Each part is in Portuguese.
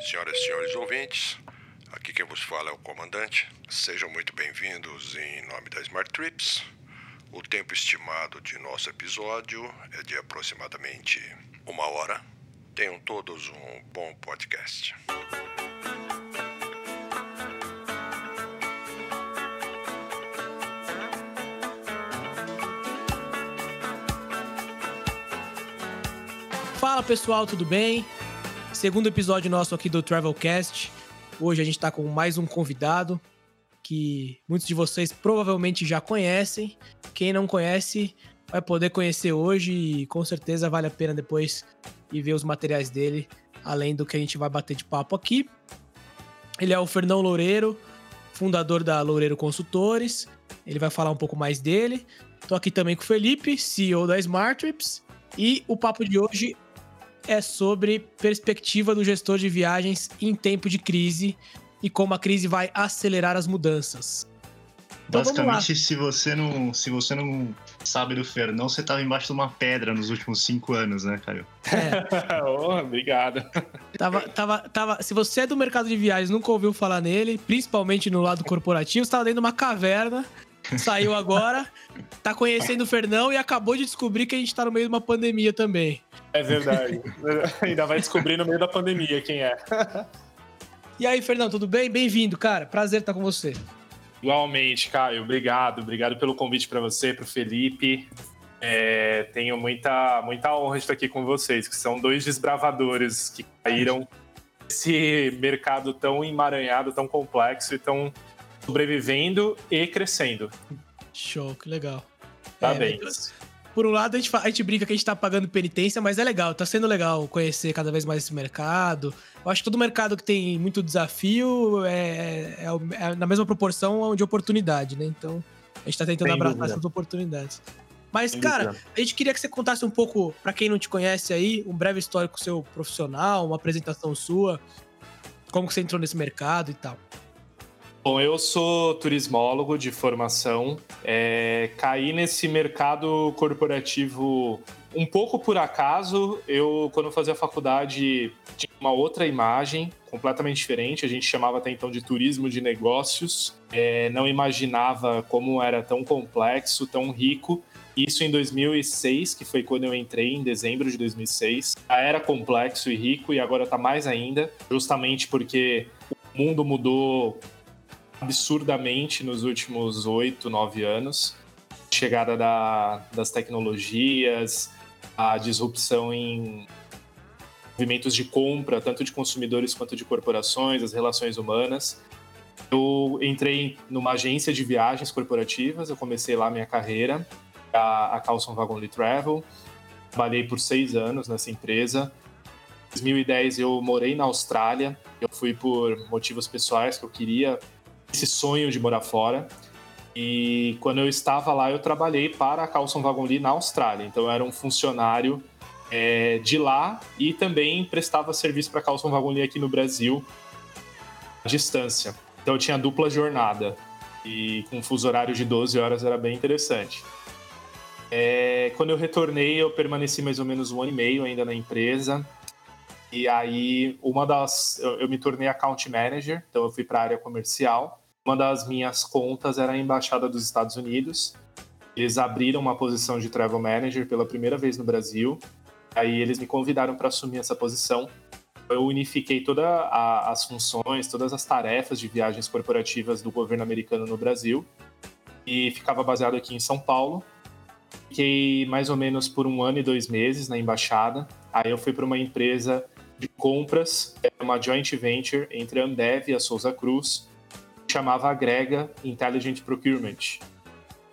senhoras e senhores ouvintes. Aqui quem vos fala é o comandante. Sejam muito bem-vindos em nome da Smart Trips. O tempo estimado de nosso episódio é de aproximadamente uma hora. Tenham todos um bom podcast. Fala pessoal, tudo bem? Segundo episódio nosso aqui do Travelcast. Hoje a gente está com mais um convidado que muitos de vocês provavelmente já conhecem. Quem não conhece vai poder conhecer hoje e com certeza vale a pena depois ir ver os materiais dele, além do que a gente vai bater de papo aqui. Ele é o Fernão Loureiro, fundador da Loureiro Consultores. Ele vai falar um pouco mais dele. Tô aqui também com o Felipe, CEO da Smart Trips. E o papo de hoje é sobre perspectiva do gestor de viagens em tempo de crise e como a crise vai acelerar as mudanças. Então, Basicamente, se você não, se você não sabe do Fernão, você estava embaixo de uma pedra nos últimos cinco anos, né, Caio? É. oh, obrigado. Tava, tava, tava, se você é do mercado de viagens, nunca ouviu falar nele, principalmente no lado corporativo, estava dentro de uma caverna, saiu agora, tá conhecendo o Fernão e acabou de descobrir que a gente está no meio de uma pandemia também. É verdade. Ainda vai descobrir no meio da pandemia quem é. e aí, Fernando, tudo bem? Bem-vindo, cara. Prazer estar com você. Igualmente, Caio. Obrigado. Obrigado pelo convite para você, para o Felipe. É, tenho muita, muita honra de estar aqui com vocês, que são dois desbravadores que caíram nesse mercado tão emaranhado, tão complexo e tão sobrevivendo e crescendo. Show, que legal. Tá é, bem por um lado, a gente, a gente brinca que a gente tá pagando penitência, mas é legal, tá sendo legal conhecer cada vez mais esse mercado. Eu acho que todo mercado que tem muito desafio é, é, é na mesma proporção de oportunidade, né? Então, a gente tá tentando Sem abraçar dúvida. essas oportunidades. Mas, Sem cara, dúvida. a gente queria que você contasse um pouco, para quem não te conhece aí, um breve histórico seu profissional, uma apresentação sua, como que você entrou nesse mercado e tal. Bom, eu sou turismólogo de formação. É, caí nesse mercado corporativo um pouco por acaso. Eu, quando fazia faculdade, tinha uma outra imagem completamente diferente. A gente chamava até então de turismo de negócios. É, não imaginava como era tão complexo, tão rico. Isso em 2006, que foi quando eu entrei, em dezembro de 2006. Já era complexo e rico e agora está mais ainda, justamente porque o mundo mudou absurdamente nos últimos oito, nove anos. Chegada da, das tecnologias, a disrupção em movimentos de compra, tanto de consumidores quanto de corporações, as relações humanas. Eu entrei numa agência de viagens corporativas, eu comecei lá minha carreira, a, a Carlson Wagon Travel. Trabalhei por seis anos nessa empresa. Em 2010 eu morei na Austrália. Eu fui por motivos pessoais que eu queria esse sonho de morar fora. E quando eu estava lá, eu trabalhei para a Carlson Wagon Lee na Austrália. Então eu era um funcionário é, de lá e também prestava serviço para a Carlson Wagon Lee aqui no Brasil à distância. Então eu tinha dupla jornada e com um fuso horário de 12 horas era bem interessante. É, quando eu retornei, eu permaneci mais ou menos um ano e meio ainda na empresa. E aí, uma das. Eu, eu me tornei account manager, então eu fui para a área comercial. Uma das minhas contas era a Embaixada dos Estados Unidos. Eles abriram uma posição de travel manager pela primeira vez no Brasil. Aí eles me convidaram para assumir essa posição. Eu unifiquei todas as funções, todas as tarefas de viagens corporativas do governo americano no Brasil e ficava baseado aqui em São Paulo. Fiquei mais ou menos por um ano e dois meses na embaixada. Aí eu fui para uma empresa de compras, era uma joint venture entre a Ambev e a Souza Cruz, chamava Agrega Intelligent Procurement.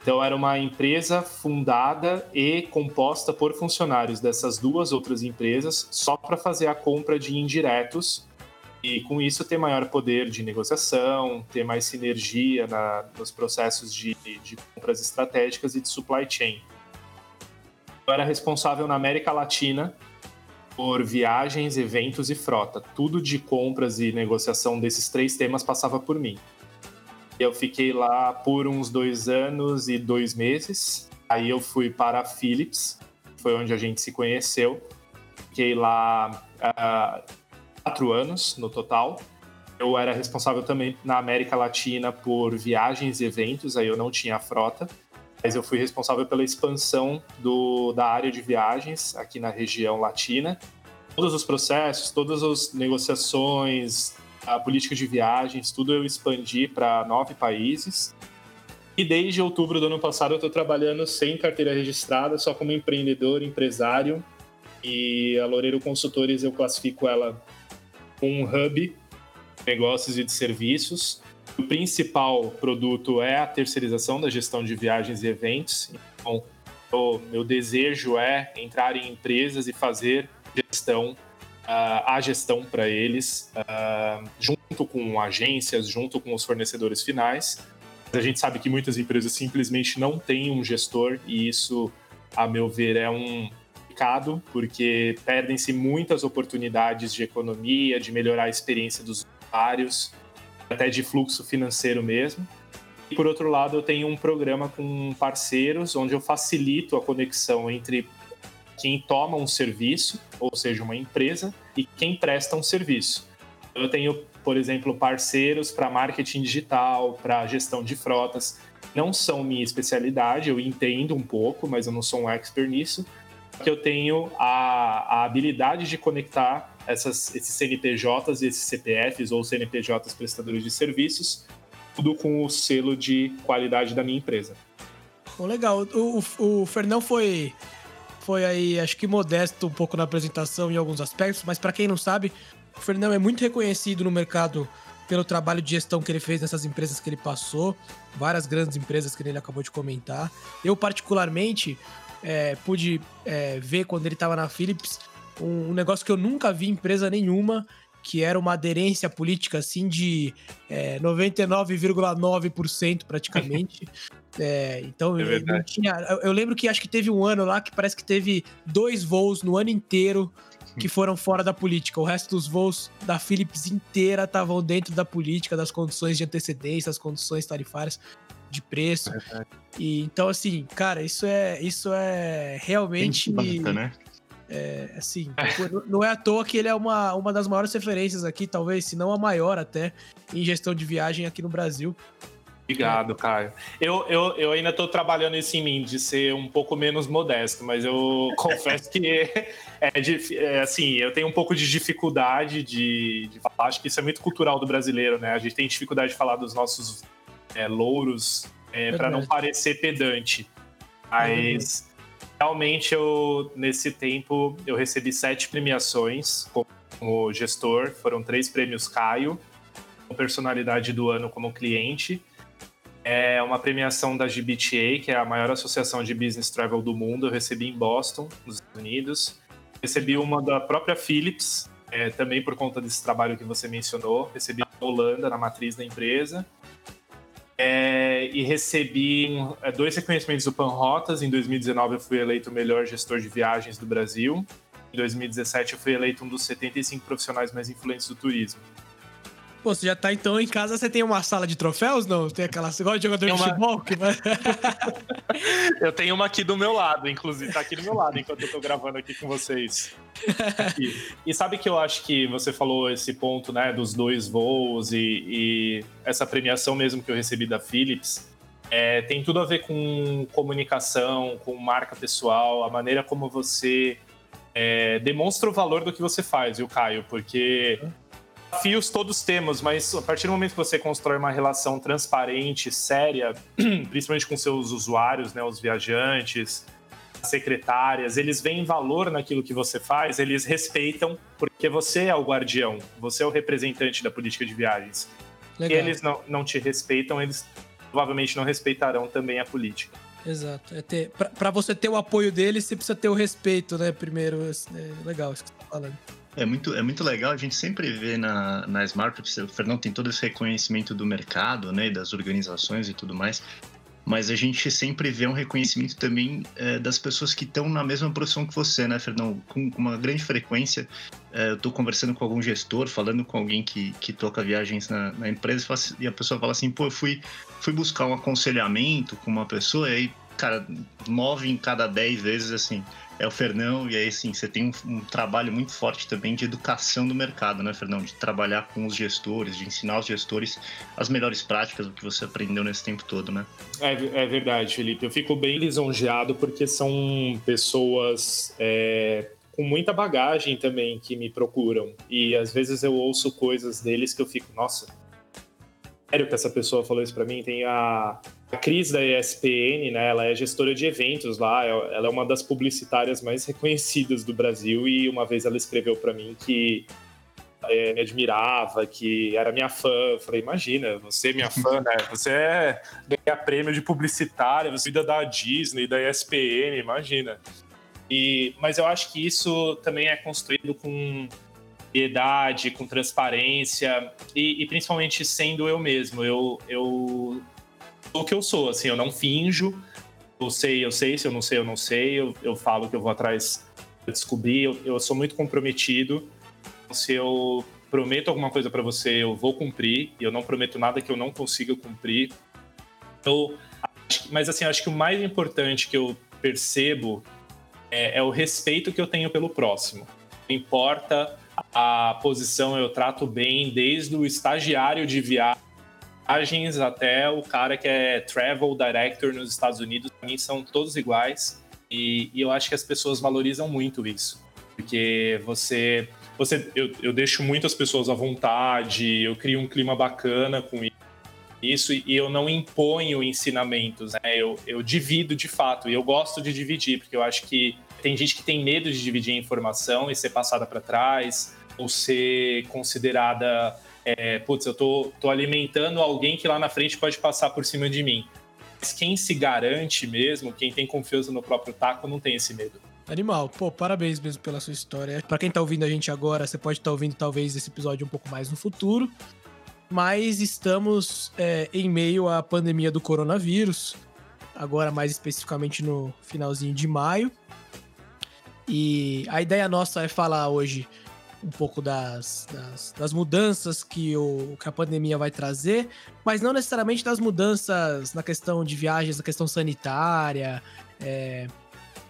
Então era uma empresa fundada e composta por funcionários dessas duas outras empresas só para fazer a compra de indiretos e com isso ter maior poder de negociação, ter mais sinergia na, nos processos de, de compras estratégicas e de supply chain. Eu era responsável na América Latina por viagens, eventos e frota. Tudo de compras e negociação desses três temas passava por mim. Eu fiquei lá por uns dois anos e dois meses. Aí eu fui para a Philips, foi onde a gente se conheceu. Fiquei lá uh, quatro anos no total. Eu era responsável também na América Latina por viagens e eventos, aí eu não tinha frota, mas eu fui responsável pela expansão do, da área de viagens aqui na região latina. Todos os processos, todas as negociações, a política de viagens, tudo eu expandi para nove países. E desde outubro do ano passado eu estou trabalhando sem carteira registrada, só como empreendedor, empresário. E a Loureiro Consultores eu classifico ela como um hub negócios e de serviços. O principal produto é a terceirização da gestão de viagens e eventos. Então, o meu desejo é entrar em empresas e fazer gestão uh, a gestão para eles, uh, junto com agências, junto com os fornecedores finais. A gente sabe que muitas empresas simplesmente não têm um gestor e isso, a meu ver, é um pecado, porque perdem-se muitas oportunidades de economia, de melhorar a experiência dos usuários, até de fluxo financeiro mesmo. E por outro lado, eu tenho um programa com parceiros onde eu facilito a conexão entre quem toma um serviço, ou seja, uma empresa, e quem presta um serviço. Eu tenho, por exemplo, parceiros para marketing digital, para gestão de frotas. Não são minha especialidade, eu entendo um pouco, mas eu não sou um expert nisso. Que eu tenho a, a habilidade de conectar essas, esses CNPJs e esses CPFs ou CNPJs prestadores de serviços, tudo com o selo de qualidade da minha empresa. Legal. O, o, o Fernão foi foi aí, acho que modesto um pouco na apresentação em alguns aspectos, mas para quem não sabe, o Fernão é muito reconhecido no mercado pelo trabalho de gestão que ele fez nessas empresas que ele passou, várias grandes empresas que ele acabou de comentar. Eu, particularmente, é, pude é, ver quando ele estava na Philips um, um, negócio que eu nunca vi em empresa nenhuma, que era uma aderência política assim de é, 99,9% praticamente. É, então é eu, tinha, eu lembro que acho que teve um ano lá que parece que teve dois voos no ano inteiro que foram fora da política. O resto dos voos da Philips inteira estavam dentro da política, das condições de antecedência, das condições tarifárias de preço. É e então assim, cara, isso é isso é realmente bata, né? É, assim, não é à toa que ele é uma, uma das maiores referências aqui, talvez, se não a maior até, em gestão de viagem aqui no Brasil. Obrigado, Caio. Eu, eu, eu ainda estou trabalhando isso em mim, de ser um pouco menos modesto, mas eu confesso que é, é, assim, eu tenho um pouco de dificuldade de, de, falar. Acho que isso é muito cultural do brasileiro, né? A gente tem dificuldade de falar dos nossos é, louros é, para não parecer pedante. Mas realmente eu, nesse tempo, eu recebi sete premiações como gestor. Foram três prêmios Caio, personalidade do ano como cliente é uma premiação da GBTA, que é a maior associação de business travel do mundo. Eu recebi em Boston, nos Estados Unidos. Recebi uma da própria Philips, é, também por conta desse trabalho que você mencionou. Recebi na Holanda, na matriz da empresa. É, e recebi um, é, dois reconhecimentos do Panrotas. Em 2019, eu fui eleito o melhor gestor de viagens do Brasil. Em 2017, eu fui eleito um dos 75 profissionais mais influentes do turismo. Pô, você já tá então em casa, você tem uma sala de troféus, não? Tem aquela. Você gosta de jogador uma... de futebol? Que eu tenho uma aqui do meu lado, inclusive, tá aqui do meu lado enquanto eu tô gravando aqui com vocês. E, e sabe que eu acho que você falou esse ponto, né, dos dois voos e, e essa premiação mesmo que eu recebi da Philips. É, tem tudo a ver com comunicação, com marca pessoal, a maneira como você é, demonstra o valor do que você faz, viu, Caio? Porque desafios todos temos, mas a partir do momento que você constrói uma relação transparente, séria, principalmente com seus usuários, né, os viajantes, as secretárias, eles veem valor naquilo que você faz, eles respeitam, porque você é o guardião, você é o representante da política de viagens. Legal. E eles não, não te respeitam, eles provavelmente não respeitarão também a política. Exato. É ter, pra, você ter o apoio deles, você precisa ter o respeito, né? Primeiro. É legal isso que você tá falando. É muito, é muito legal, a gente sempre vê na, na Smart, o Fernando tem todo esse reconhecimento do mercado, né, das organizações e tudo mais, mas a gente sempre vê um reconhecimento também é, das pessoas que estão na mesma profissão que você, né, Fernando? Com, uma grande frequência, é, eu estou conversando com algum gestor, falando com alguém que, que toca viagens na, na empresa, assim, e a pessoa fala assim, pô, eu fui, fui buscar um aconselhamento com uma pessoa, e aí, cara, nove em cada dez vezes, assim, é o Fernão, e aí sim, você tem um, um, trabalho muito forte também de educação do mercado, né, Fernão? De trabalhar com os gestores, de ensinar os gestores as melhores práticas, o que você aprendeu nesse tempo todo, né? É, é verdade, Felipe. Eu fico bem lisonjeado porque são pessoas é, com muita bagagem também que me procuram. E às vezes eu ouço coisas deles que eu fico, nossa, sério que essa pessoa falou isso para mim? Tem a a Cris da ESPN, né, ela é gestora de eventos lá, ela é uma das publicitárias mais reconhecidas do Brasil e uma vez ela escreveu para mim que é, me admirava, que era minha fã. Eu falei, imagina, você é minha fã, né? Você é ganha prêmio de publicitária, você cuida da Disney, da ESPN, imagina. E, mas eu acho que isso também é construído com piedade, com transparência e, e principalmente sendo eu mesmo. Eu, eu o que eu sou, assim, eu não finjo. Eu sei, eu sei, se eu não sei, eu não sei. Eu, eu falo que eu vou atrás de descobrir. Eu, eu sou muito comprometido. Se eu prometo alguma coisa para você, eu vou cumprir. E eu não prometo nada que eu não consiga cumprir. Eu, mas, assim, acho que o mais importante que eu percebo é, é o respeito que eu tenho pelo próximo. Não importa a posição, eu trato bem desde o estagiário de viagens até o cara que é travel director nos Estados Unidos, para mim são todos iguais. E, e, eu acho que as pessoas valorizam muito isso. Porque você. você eu, eu deixo muitas pessoas à vontade, eu crio um clima bacana com isso e eu não imponho ensinamentos, né? Eu, eu divido de fato e eu gosto de dividir, porque eu acho que tem gente que tem medo de dividir informação e ser passada para trás ou ser considerada é, putz, eu tô, tô alimentando alguém que lá na frente pode passar por cima de mim. Mas quem se garante mesmo, quem tem confiança no próprio taco, não tem esse medo. Animal, pô, parabéns mesmo pela sua história. Para quem tá ouvindo a gente agora, você pode estar tá ouvindo talvez esse episódio um pouco mais no futuro, mas estamos é, em meio à pandemia do coronavírus, agora mais especificamente no finalzinho de maio. E a ideia nossa é falar hoje um pouco das, das, das, mudanças que, o, que a pandemia vai trazer, mas não necessariamente das mudanças na questão de viagens, na questão sanitária, é,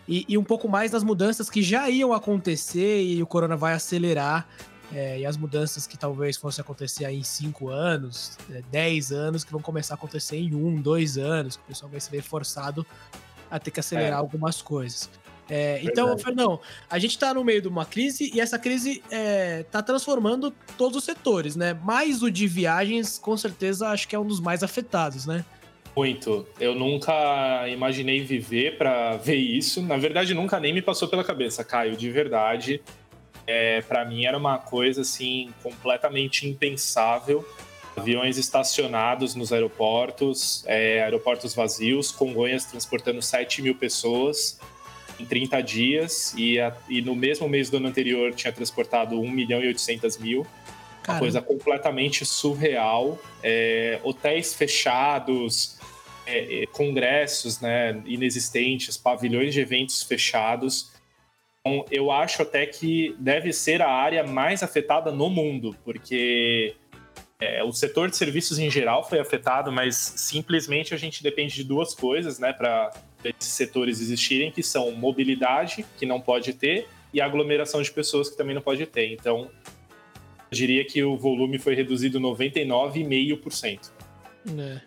e, e, um pouco mais das mudanças que já iam acontecer e o corona vai acelerar, é, e as mudanças que talvez fossem acontecer aí em 5 anos, 10 é, anos, que vão começar a acontecer em 1, um, 2 anos, que o pessoal vai ser forçado a ter que acelerar é. algumas coisas. É, então, Fernão, a gente está no meio de uma crise e essa crise está é, transformando todos os setores, né? Mais o de viagens, com certeza, acho que é um dos mais afetados, né? Muito. Eu nunca imaginei viver para ver isso. Na verdade, nunca nem me passou pela cabeça, Caio, de verdade. É, para mim era uma coisa assim completamente impensável. Aviões estacionados nos aeroportos, é, aeroportos vazios, Congonhas transportando 7 mil pessoas em 30 dias e, a, e no mesmo mês do ano anterior tinha transportado 1 milhão e 800 mil. Uma coisa completamente surreal. É, hotéis fechados, é, é, congressos né, inexistentes, pavilhões de eventos fechados. Então, eu acho até que deve ser a área mais afetada no mundo, porque é, o setor de serviços em geral foi afetado, mas simplesmente a gente depende de duas coisas, né, para esses setores existirem, que são mobilidade, que não pode ter, e aglomeração de pessoas, que também não pode ter. Então, eu diria que o volume foi reduzido 99,5%. É.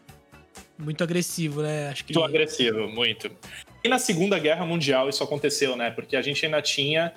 Muito agressivo, né? Acho que... Muito agressivo, muito. E na Segunda Guerra Mundial isso aconteceu, né? Porque a gente ainda tinha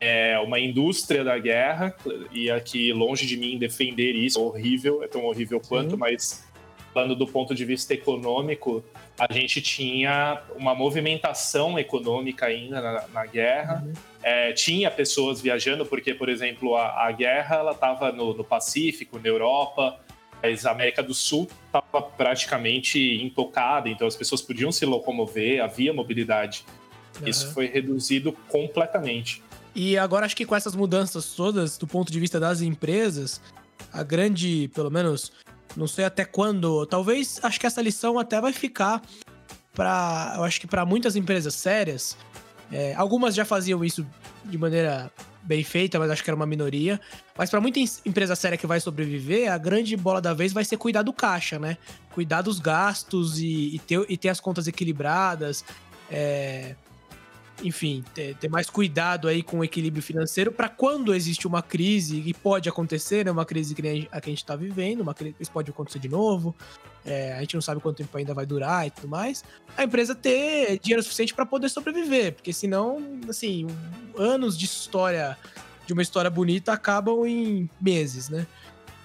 é uma indústria da guerra, e aqui longe de mim defender isso, é horrível, é tão horrível quanto, Sim. mas falando do ponto de vista econômico, a gente tinha uma movimentação econômica ainda na, na guerra. Uhum. É, tinha pessoas viajando, porque, por exemplo, a, a guerra ela estava no, no, Pacífico, na Europa, mas a América do Sul estava praticamente intocada, então as pessoas podiam se locomover, havia mobilidade. Uhum. Isso foi reduzido completamente. E agora acho que com essas mudanças todas, do ponto de vista das empresas, a grande, pelo menos, não sei até quando, talvez acho que essa lição até vai ficar para, eu acho que para muitas empresas sérias. É, algumas já faziam isso de maneira bem feita, mas acho que era uma minoria. Mas para muita empresa séria que vai sobreviver, a grande bola da vez vai ser cuidar do caixa, né? Cuidar dos gastos e, e ter, e ter as contas equilibradas. É, enfim, ter, ter, mais cuidado aí com o equilíbrio financeiro para quando existe uma crise, e pode acontecer, né? Uma crise que a que a gente está vivendo, uma crise que pode acontecer de novo, é, a gente não sabe quanto tempo ainda vai durar e tudo mais, a empresa ter dinheiro suficiente para poder sobreviver, porque senão, assim, anos de história, de uma história bonita, acabam em meses, né?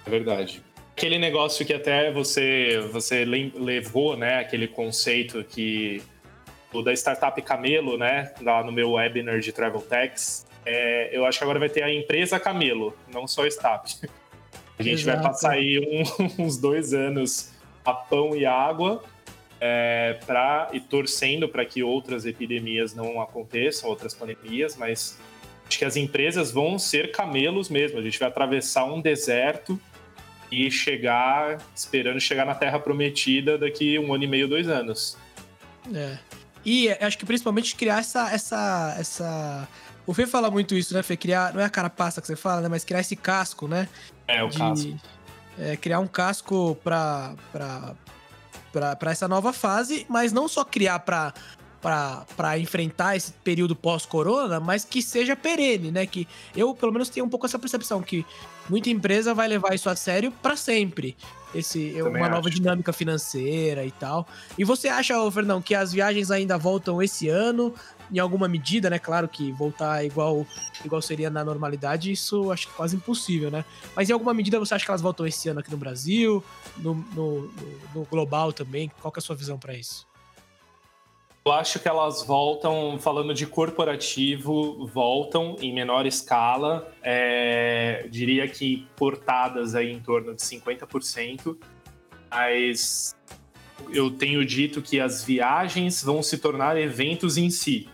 É verdade. Aquele negócio que até você, você levou, né? Aquele conceito que da startup Camelo, né? Lá no meu webinar de Travel Techs. É, eu acho que agora vai ter a empresa Camelo, não só a startup. A gente Exato. vai passar aí um, uns dois anos a pão e água é, pra, e torcendo para que outras epidemias não aconteçam, outras pandemias, mas acho que as empresas vão ser camelos mesmo. A gente vai atravessar um deserto e chegar, esperando chegar na Terra Prometida daqui um ano e meio, dois anos. É. E acho que principalmente criar essa. essa, essa... O Fê fala muito isso, né, Fê? Criar. Não é a carapaça que você fala, né? Mas criar esse casco, né? É, o de, casco. É, criar um casco pra, pra, pra, pra essa nova fase, mas não só criar pra, para enfrentar esse período pós-corona, mas que seja perene, né? Que eu, pelo menos, tenho um pouco essa percepção que muita empresa vai levar isso a sério para sempre. Esse, é uma acho. nova dinâmica financeira e tal. E você acha, Fernão, que as viagens ainda voltam esse ano? Em alguma medida, né? Claro que voltar igual, igual seria na normalidade, isso acho que é quase impossível, né? Mas em alguma medida você acha que elas voltam esse ano aqui no Brasil, no, no, no global também? Qual é a sua visão para isso? Eu acho que elas voltam, falando de corporativo, voltam em menor escala. É, diria que portadas aí em torno de 50%. Mas eu tenho dito que as viagens vão se tornar eventos em si.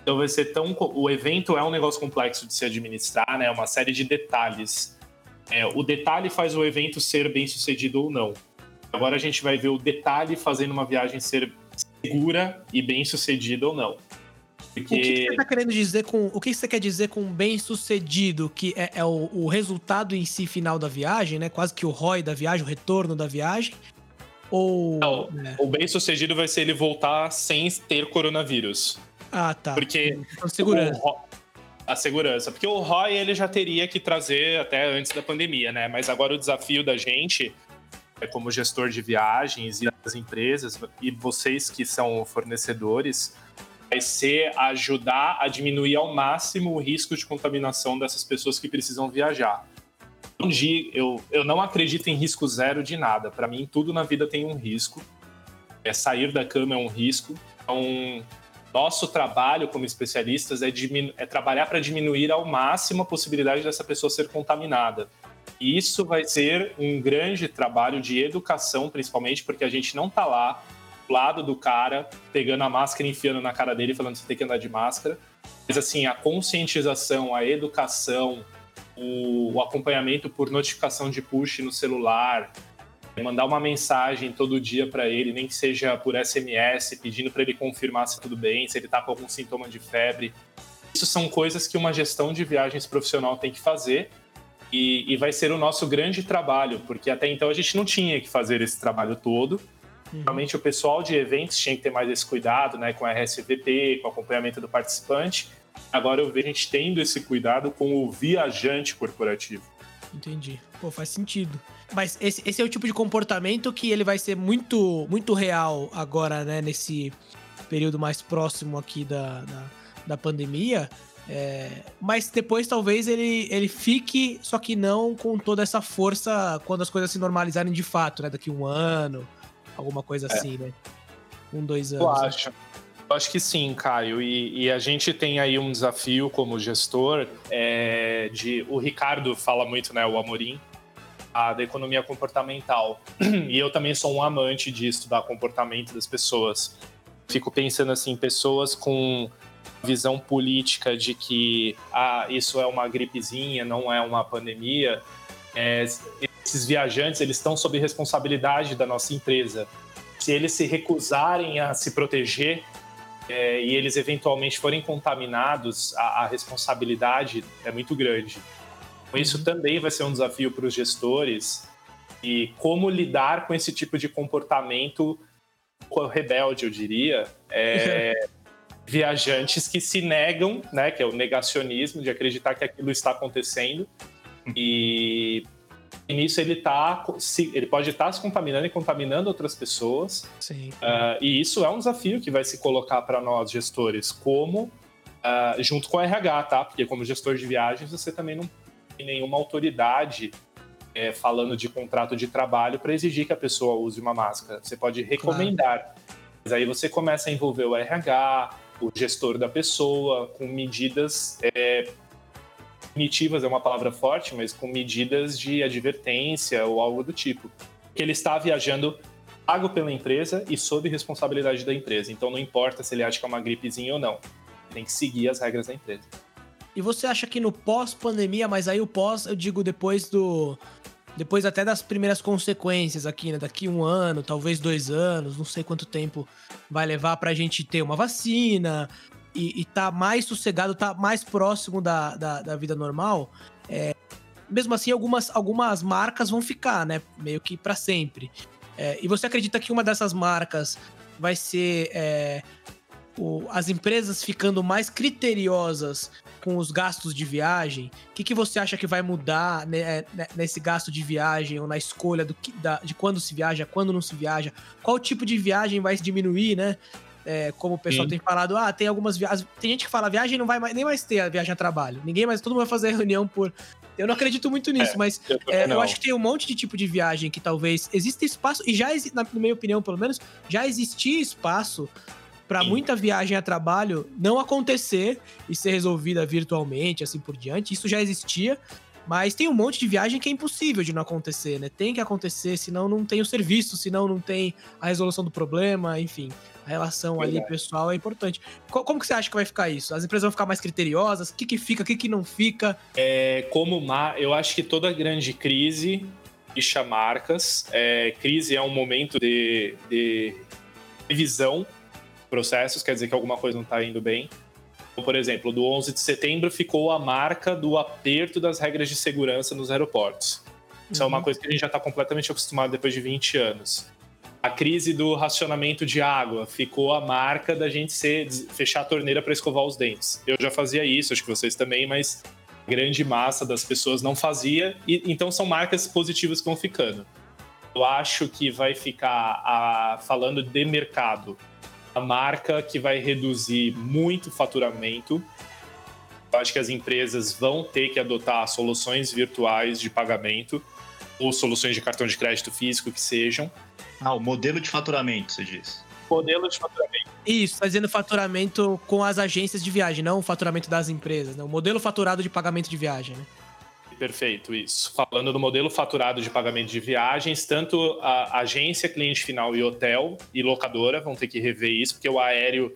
Então vai ser tão. O evento é um negócio complexo de se administrar, né? É uma série de detalhes. É, o detalhe faz o evento ser bem sucedido ou não. Agora a gente vai ver o detalhe fazendo uma viagem ser segura e bem sucedida ou não. Porque... O que, que, você tá querendo dizer com. O que você quer dizer com bem sucedido? Que é, é o, o, resultado em si final da viagem, né? Quase que o ROI da viagem, o retorno da viagem. Ou. Não, é. O bem sucedido vai ser ele voltar sem ter coronavírus. Ah, tá. Porque. A segurança. O, a segurança. Porque o ROI ele já teria que trazer até antes da pandemia, né? Mas agora o desafio da gente como gestor de viagens e das empresas, e vocês que são fornecedores, vai ser ajudar a diminuir ao máximo o risco de contaminação dessas pessoas que precisam viajar. Eu, eu não acredito em risco zero de nada. Para mim, tudo na vida tem um risco. É, sair da cama é um risco. Então, nosso trabalho como especialistas é, é trabalhar para diminuir ao máximo a possibilidade dessa pessoa ser contaminada. E isso vai ser um grande trabalho de educação, principalmente porque a gente não está lá do lado do cara, pegando a máscara e enfiando na cara dele, falando que você tem que andar de máscara. Mas assim, a conscientização, a educação, o, o acompanhamento por notificação de push no celular, mandar uma mensagem todo dia para ele, nem que seja por SMS, pedindo para ele confirmar se tudo bem, se ele está com algum sintoma de febre. Isso são coisas que uma gestão de viagens profissional tem que fazer e, e, vai ser o nosso grande trabalho, porque até então a gente não tinha que fazer esse trabalho todo. Uhum. Realmente o pessoal de eventos tinha que ter mais esse cuidado, né, com a RSVP, com o acompanhamento do participante. Agora eu vejo a gente tendo esse cuidado com o viajante corporativo. Entendi. Pô, faz sentido. Mas esse, esse é o tipo de comportamento que ele vai ser muito, muito real agora, né, nesse período mais próximo aqui da, da, da pandemia é, mas depois talvez ele, ele fique, só que não com toda essa força quando as coisas se normalizarem de fato, né? Daqui um ano, alguma coisa é. assim, né? Um, dois anos. Eu acho. Eu acho que sim, Caio. E, e, a gente tem aí um desafio como gestor é, de. O Ricardo fala muito, né? O Amorim, a, da economia comportamental. E eu também sou um amante de estudar comportamento das pessoas. Fico pensando assim, pessoas com visão política de que ah, isso é uma gripezinha, não é uma pandemia, é, esses viajantes eles estão sob responsabilidade da nossa empresa. Se eles se recusarem a se proteger é, e eles eventualmente forem contaminados, a, a, responsabilidade é muito grande. Então, isso uhum. também vai ser um desafio para os gestores e como lidar com esse tipo de comportamento rebelde, eu diria. É, viajantes que se negam, né, que é o negacionismo de acreditar que aquilo está acontecendo. E, e nisso ele tá, ele pode estar tá se contaminando e contaminando outras pessoas. Sim. Uh, e isso é um desafio que vai se colocar para nós gestores, como uh, junto com o RH, tá? Porque como gestor de viagens você também não tem nenhuma autoridade é, falando de contrato de trabalho para exigir que a pessoa use uma máscara. Você pode recomendar. Claro. Mas aí você começa a envolver o RH, o gestor da pessoa, com medidas é, punitivas, é uma palavra forte, mas com medidas de advertência ou algo do tipo. Que ele está viajando pago pela empresa e sob responsabilidade da empresa. Então não importa se ele acha que é uma gripezinha ou não. Tem que seguir as regras da empresa. E você acha que no pós-pandemia, mas aí o pós, eu digo depois do. Depois até das primeiras consequências aqui, né? Daqui um ano, talvez dois anos, não sei quanto tempo vai levar pra gente ter uma vacina e, e tá mais sossegado, tá mais próximo da, da, da vida normal. É, mesmo assim, algumas, algumas marcas vão ficar, né? Meio que para sempre. É, e você acredita que uma dessas marcas vai ser é, o, as empresas ficando mais criteriosas com os gastos de viagem, o que, que você acha que vai mudar né, é, né, nesse gasto de viagem ou na escolha do, da, de quando se viaja, quando não se viaja? Qual tipo de viagem vai diminuir, né? É, como o pessoal Sim. tem falado, ah, tem algumas viagens. Tem gente que fala, viagem não vai mais, nem mais ter a viagem a trabalho. Ninguém mais, todo mundo vai fazer reunião por. Eu não acredito muito nisso, é, mas eu, é, eu, acho que tem um monte de tipo de viagem que talvez exista espaço, e já, na minha opinião, pelo menos, já existia espaço para muita viagem a trabalho não acontecer e ser resolvida virtualmente, assim por diante. Isso já existia, mas tem um monte de viagem que é impossível de não acontecer, né? Tem que acontecer, senão não tem o serviço, senão não tem a resolução do problema, enfim. A relação Verdade. ali pessoal é importante. Como que você acha que vai ficar isso? As empresas vão ficar mais criteriosas? O que, que fica, o que, que não fica? É, como uma, eu acho que toda grande crise deixa marcas. É, crise é um momento de, de revisão processos, quer dizer que alguma coisa não está indo bem. Então, por exemplo, do 11 de setembro ficou a marca do aperto das regras de segurança nos aeroportos. Isso uhum. é uma uhum. coisa que a gente já está completamente acostumado depois de 20 anos. A crise do racionamento de água ficou a marca da gente ser, fechar a torneira para escovar os dentes. Eu já fazia isso, acho que vocês também, mas grande massa das pessoas não fazia, e então são marcas positivas que vão ficando. Eu acho que vai ficar a, falando de mercado a marca que vai reduzir muito o faturamento. Eu acho que as empresas vão ter que adotar soluções virtuais de pagamento ou soluções de cartão de crédito físico que sejam. Ah, o modelo de faturamento, você diz. Modelo de faturamento. Isso, fazendo faturamento com as agências de viagem, não o faturamento das empresas, né? O modelo faturado de pagamento de viagem, né? Perfeito, isso. Falando do modelo faturado de pagamento de viagens, tanto a agência, cliente final e hotel e locadora vão ter que rever isso, porque o aéreo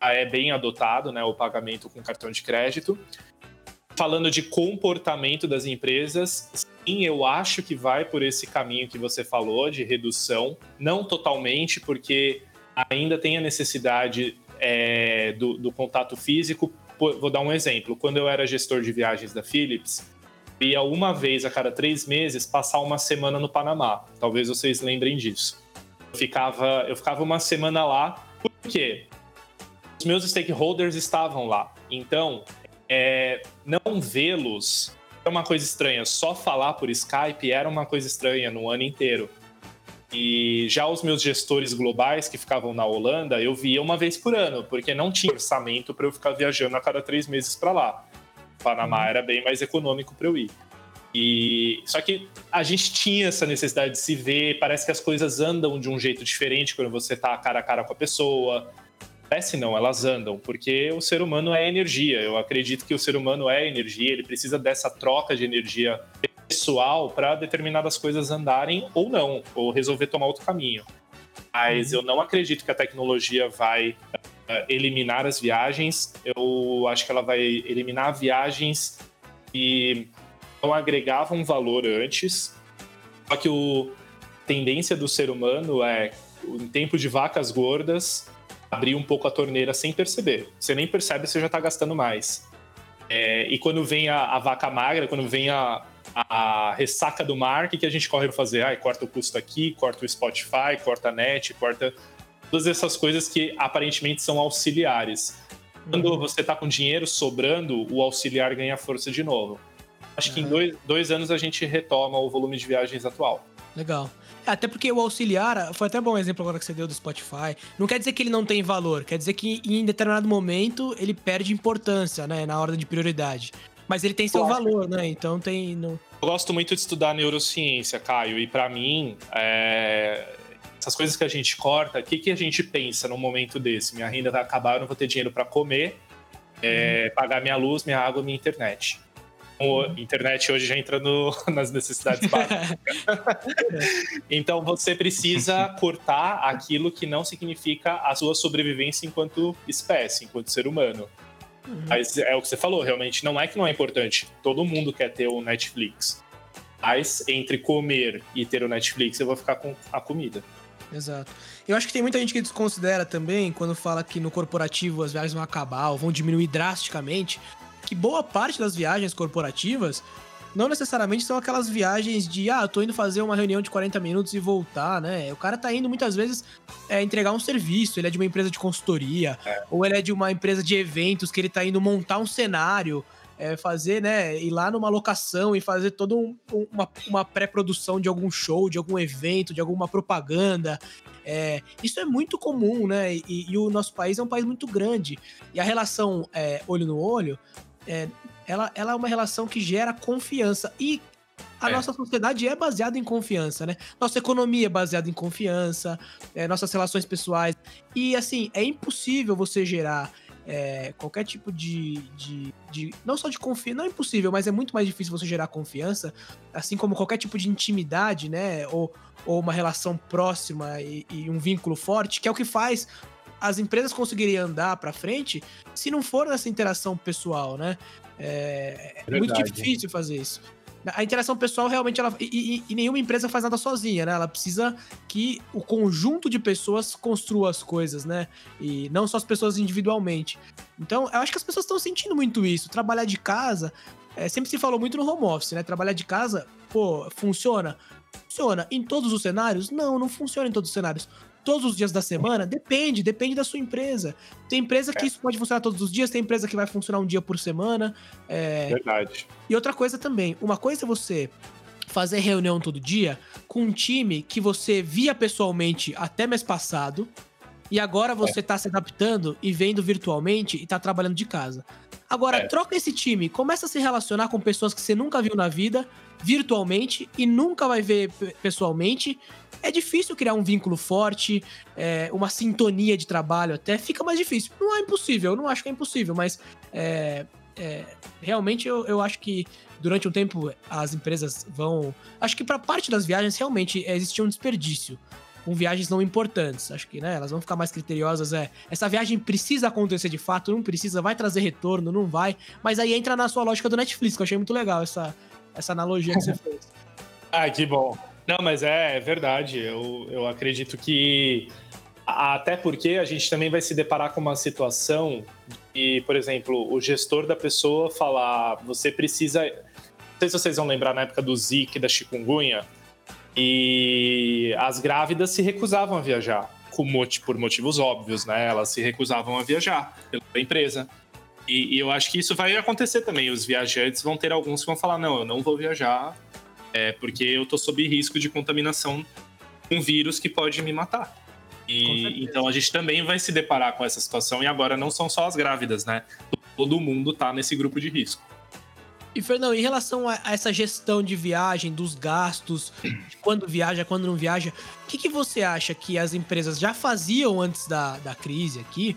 é bem adotado, né, o pagamento com cartão de crédito. Falando de comportamento das empresas, sim, eu acho que vai por esse caminho que você falou de redução, não totalmente, porque ainda tem a necessidade é, do, do contato físico. Vou dar um exemplo. Quando eu era gestor de viagens da Philips, ia uma vez a cada três meses passar uma semana no Panamá. Talvez vocês lembrem disso. Eu ficava, eu ficava uma semana lá, por quê? Os meus stakeholders estavam lá. Então, é, não vê-los é uma coisa estranha. Só falar por Skype era uma coisa estranha no ano inteiro. E já os meus gestores globais que ficavam na Holanda, eu via uma vez por ano, porque não tinha orçamento para eu ficar viajando a cada três meses para lá. Panamá uhum. era bem mais econômico para eu ir. E só que a gente tinha essa necessidade de se ver, parece que as coisas andam de um jeito diferente quando você tá cara a cara com a pessoa. Parece não, elas andam, porque o ser humano é energia. Eu acredito que o ser humano é energia, ele precisa dessa troca de energia pessoal para determinadas coisas andarem ou não, ou resolver tomar outro caminho. Mas uhum. eu não acredito que a tecnologia vai eliminar as viagens. Eu acho que ela vai eliminar viagens que não agregavam valor antes. Só que o, a tendência do ser humano é, em tempo de vacas gordas, abrir um pouco a torneira sem perceber. Você nem percebe, você já está gastando mais. É, e quando vem a, a, vaca magra, quando vem a, a ressaca do mar, o que, que a gente corre para fazer? Ah, corta o custo aqui, corta o Spotify, corta a net, corta todas essas coisas que aparentemente são auxiliares. Quando Uhum. você está com dinheiro sobrando, o auxiliar ganha força de novo. Acho que em dois, dois anos a gente retoma o volume de viagens atual. Legal. É, Até porque o auxiliar, foi até bom exemplo agora que você deu do Spotify. Não quer dizer que ele não tem valor, quer dizer que em determinado momento ele perde importância, né, na ordem de prioridade. Mas ele tem seu Claro. valor, né? Então tem. Não... Eu gosto muito de estudar neurociência, Caio, e pra mim, é, essas coisas que a gente corta, o que, que a gente pensa num momento desse? Minha renda vai acabar, eu não vou ter dinheiro pra comer, é, pagar minha luz, minha água, minha internet. O internet hoje já entra no- nas necessidades básicas. então você precisa cortar aquilo que não significa a sua sobrevivência enquanto espécie, enquanto ser humano. Mas é o que você falou, realmente não é que não é importante. Todo mundo quer ter o Netflix. Mas entre comer e ter o Netflix, eu vou ficar com a comida. Exato. Eu acho que tem muita gente que desconsidera também quando fala que no corporativo as viagens vão acabar ou vão diminuir drasticamente, que boa parte das viagens corporativas não necessariamente são aquelas viagens de, ah, eu tô indo fazer uma reunião de 40 minutos e voltar, né? O cara tá indo muitas vezes é, entregar um serviço, ele é de uma empresa de consultoria, ou ele é de uma empresa de eventos que ele tá indo montar um cenário, é, fazer, né, ir lá numa locação e fazer toda um- um- uma, uma pré-produção de algum show, de algum evento, de alguma propaganda. É, isso é muito comum, né? E, e o nosso país é um país muito grande. E a relação é, olho no olho, é, ela, ela é uma relação que gera confiança. E a É. nossa sociedade é baseada em confiança, né? Nossa economia é baseada em confiança, é, nossas relações pessoais. E assim, é impossível você gerar é, qualquer tipo de, de, de- Não só de confiança, não é impossível, mas é muito mais difícil você gerar confiança, assim como qualquer tipo de intimidade, né? Ou, ou uma relação próxima e, e um vínculo forte, que é o que faz as empresas conseguirem andar pra frente se não for nessa interação pessoal, né? É, é muito difícil fazer isso. A interação pessoal realmente ela. E, e- e nenhuma empresa faz nada sozinha, né? Ela precisa que o conjunto de pessoas construa as coisas, né? E não só as pessoas individualmente. Então, eu acho que as pessoas estão sentindo muito isso. Trabalhar de casa, é, sempre se falou muito no home office, né? Trabalhar de casa, pô, funciona? Funciona. Em todos os cenários? Não, não funciona em todos os cenários. Todos os dias da semana? Depende, depende da sua empresa. Tem empresa que isso pode funcionar todos os dias, tem empresa que vai funcionar um dia por semana. É, Verdade. e outra coisa também, uma coisa é você fazer reunião todo dia com um time que você via pessoalmente até mês passado e agora você tá se adaptando e vendo virtualmente e tá trabalhando de casa. Agora, É. troca esse time, começa a se relacionar com pessoas que você nunca viu na vida, virtualmente, e nunca vai ver pe- pessoalmente. É difícil criar um vínculo forte, é, uma sintonia de trabalho até. Fica mais difícil. Não é impossível, eu não acho que é impossível, mas é, é, realmente eu, eu acho que durante um tempo as empresas vão. Acho que para parte das viagens realmente existia um desperdício com viagens não importantes. Acho que né, elas vão ficar mais criteriosas. É, essa viagem precisa acontecer de fato, não precisa, vai trazer retorno, não vai. Mas aí entra na sua lógica do Netflix, que eu achei muito legal essa, essa analogia que você fez. Ah, que bom. Não, mas é, é verdade. Eu, eu acredito que. Até porque a gente também vai se deparar com uma situação e, por exemplo, o gestor da pessoa falar: você precisa. Não sei se vocês vão lembrar na época do Zika da chikungunya, e as grávidas se recusavam a viajar, por motivos óbvios, né? Elas se recusavam a viajar pela empresa. E, e eu acho que isso vai acontecer também. Os viajantes vão ter alguns que vão falar: não, eu não vou viajar é porque eu tô sob risco de contaminação com um vírus que pode me matar. E então a gente também vai se deparar com essa situação e agora não são só as grávidas, né? Todo mundo tá nesse grupo de risco. E, Fernão, em relação a, a essa gestão de viagem, dos gastos, de quando viaja, quando não viaja, o que, que você acha que as empresas já faziam antes da, da crise aqui,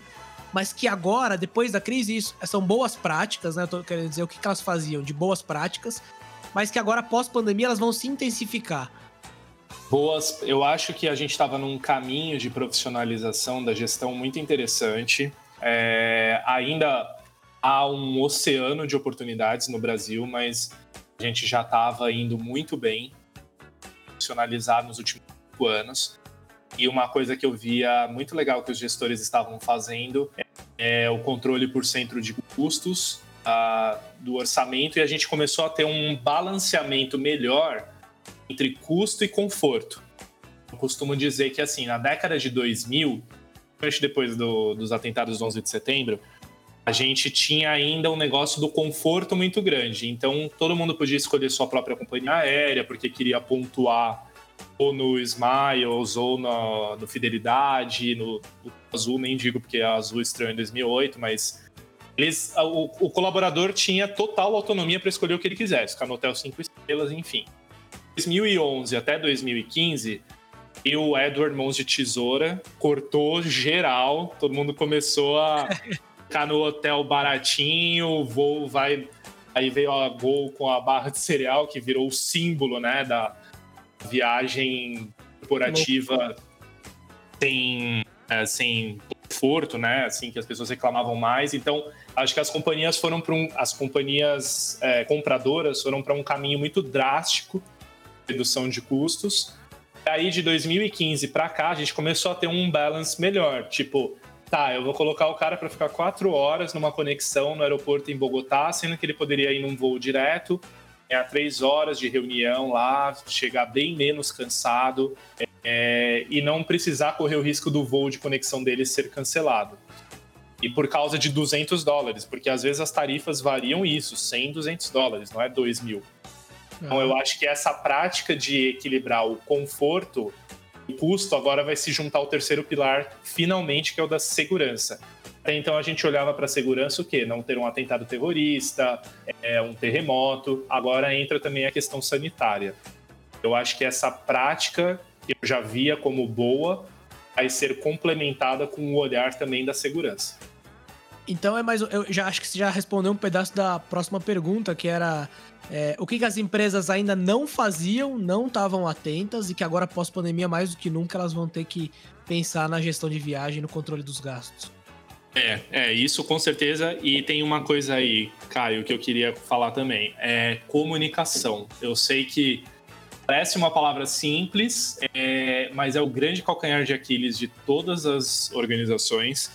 mas que agora, depois da crise, isso são boas práticas, né? Eu tô querendo dizer o que, que elas faziam de boas práticas, mas que agora, pós-pandemia, elas vão se intensificar. Boas, eu acho que a gente estava num caminho de profissionalização da gestão muito interessante. É, ainda há um oceano de oportunidades no Brasil, mas a gente já estava indo muito bem profissionalizar nos últimos anos. E uma coisa que eu via muito legal que os gestores estavam fazendo é o controle por centro de custos do orçamento e a gente começou a ter um balanceamento melhor entre custo e conforto. Eu costumo dizer que, assim, na década de 2000, depois do, dos atentados do 11 de setembro, a gente tinha ainda um negócio do conforto muito grande. Então, todo mundo podia escolher sua própria companhia aérea, porque queria pontuar ou no Smiles, ou no, no Fidelidade, no, no, Azul, nem digo porque a Azul estreou em 2008, mas eles, o, o colaborador tinha total autonomia para escolher o que ele quisesse, ficar no hotel 5 estrelas, enfim. 2011 até 2015, e o Edward Mãos de Tesoura cortou geral, todo mundo começou a ficar no hotel baratinho, o voo vai. Aí veio a Gol com a barra de cereal, que virou o símbolo né, da viagem corporativa sem, é, sem conforto, né? Assim, que as pessoas reclamavam mais. Então, acho que as companhias foram para um. As companhias é, compradoras foram para um caminho muito drástico de redução de custos. Aí de 2015 para cá, a gente começou a ter um balance melhor. Tipo, tá, eu vou colocar o cara para ficar quatro horas numa conexão no aeroporto em Bogotá, sendo que ele poderia ir num voo direto, ganhar três horas de reunião lá, chegar bem menos cansado é, e não precisar correr o risco do voo de conexão dele ser cancelado. E por causa de 200 dólares, porque às vezes as tarifas variam isso, 100, 200 dólares, não é 2 mil. Então eu acho que essa prática de equilibrar o conforto e o custo agora vai se juntar ao terceiro pilar, finalmente, que é o da segurança. Até então a gente olhava para a segurança o quê? Não ter um atentado terrorista, é, um terremoto. Agora entra também a questão sanitária. Eu acho que essa prática, que eu já via como boa, vai ser complementada com o olhar também da segurança. Então é mais. Eu já acho que você já respondeu um pedaço da próxima pergunta, que era é, o que, que, as empresas ainda não faziam, não estavam atentas e que agora, pós-pandemia, mais do que nunca, elas vão ter que pensar na gestão de viagem, no controle dos gastos. É, é, isso com certeza. E tem uma coisa aí, Caio, que eu queria falar também: é comunicação. Eu sei que parece uma palavra simples, é, mas é o grande calcanhar de Aquiles de todas as organizações.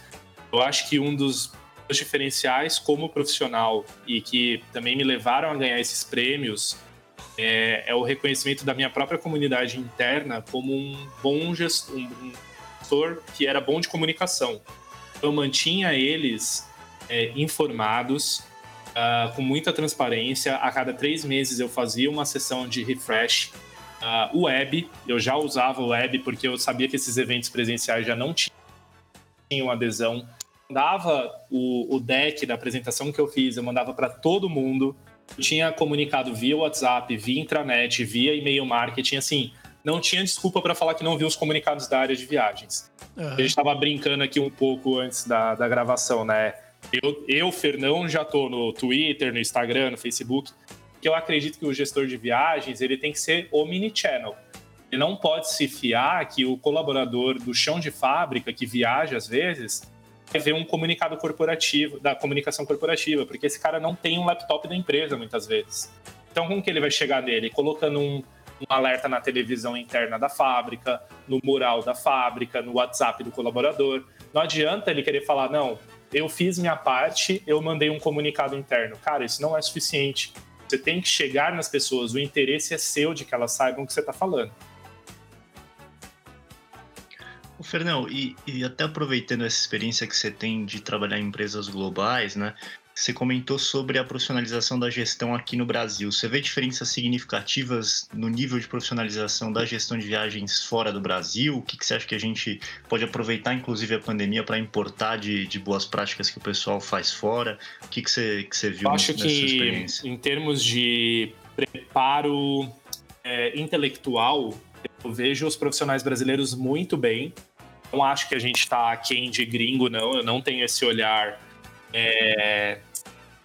Eu acho que um dos diferenciais como profissional e que também me levaram a ganhar esses prêmios é, é o reconhecimento da minha própria comunidade interna como um bom gestor, um gestor que era bom de comunicação. Eu mantinha eles é, informados, uh, com muita transparência. A cada três meses eu fazia uma sessão de refresh. Uh, web, eu já usava o web porque eu sabia que esses eventos presenciais já não tinham adesão mandava o, o deck da apresentação que eu fiz, eu mandava para todo mundo. Eu tinha comunicado via WhatsApp, via intranet, via e-mail marketing, assim, não tinha desculpa para falar que não viu os comunicados da área de viagens. Uhum. A gente estava brincando aqui um pouco antes da, da gravação, né? Eu, eu, Fernão, já tô no Twitter, no Instagram, no Facebook, que eu acredito que o gestor de viagens ele tem que ser omnichannel. Ele não pode se fiar que o colaborador do chão de fábrica que viaja às vezes ver um comunicado corporativo, da comunicação corporativa, porque esse cara não tem um laptop da empresa muitas vezes. Então, como que ele vai chegar nele? Colocando um, um alerta na televisão interna da fábrica, no mural da fábrica, no WhatsApp do colaborador. Não adianta ele querer falar, não, eu fiz minha parte, eu mandei um comunicado interno. Cara, isso não é suficiente. Você tem que chegar nas pessoas, o interesse é seu de que elas saibam o que você está falando. O Fernão, e, e até aproveitando essa experiência que você tem de trabalhar em empresas globais, né? Você comentou sobre a profissionalização da gestão aqui no Brasil. Você vê diferenças significativas no nível de profissionalização da gestão de viagens fora do Brasil? O que, que você acha que a gente pode aproveitar, inclusive, a pandemia para importar de, de, boas práticas que o pessoal faz fora? O que, que, você, que você viu Eu acho nessa que, experiência? Em termos de preparo é, intelectual, eu vejo os profissionais brasileiros muito bem. Não acho que a gente está aquém de gringo, não. Eu não tenho esse olhar é,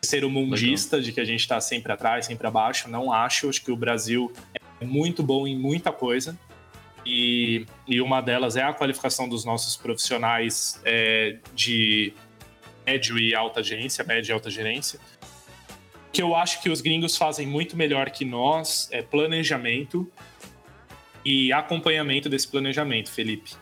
ser o mundista Legal. de que a gente está sempre atrás, sempre abaixo. Não acho. Acho que o Brasil é muito bom em muita coisa. E, e uma delas é a qualificação dos nossos profissionais é, de médio e alta gerência, média e alta gerência. O que eu acho que os gringos fazem muito melhor que nós é planejamento e acompanhamento desse planejamento, Felipe.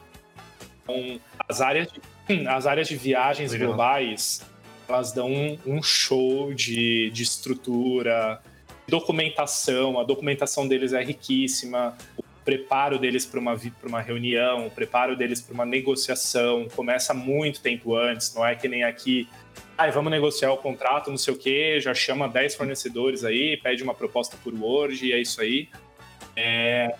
Então, as áreas de, as áreas de viagens Legal. globais, elas dão um, um show de, de estrutura, documentação, a documentação deles é riquíssima, preparo deles para uma, uma reunião, o preparo deles para uma negociação começa muito tempo antes, não é que nem aqui, ah, vamos negociar o contrato, não sei o quê, já chama 10 fornecedores aí, pede uma proposta por Word e é isso aí. É...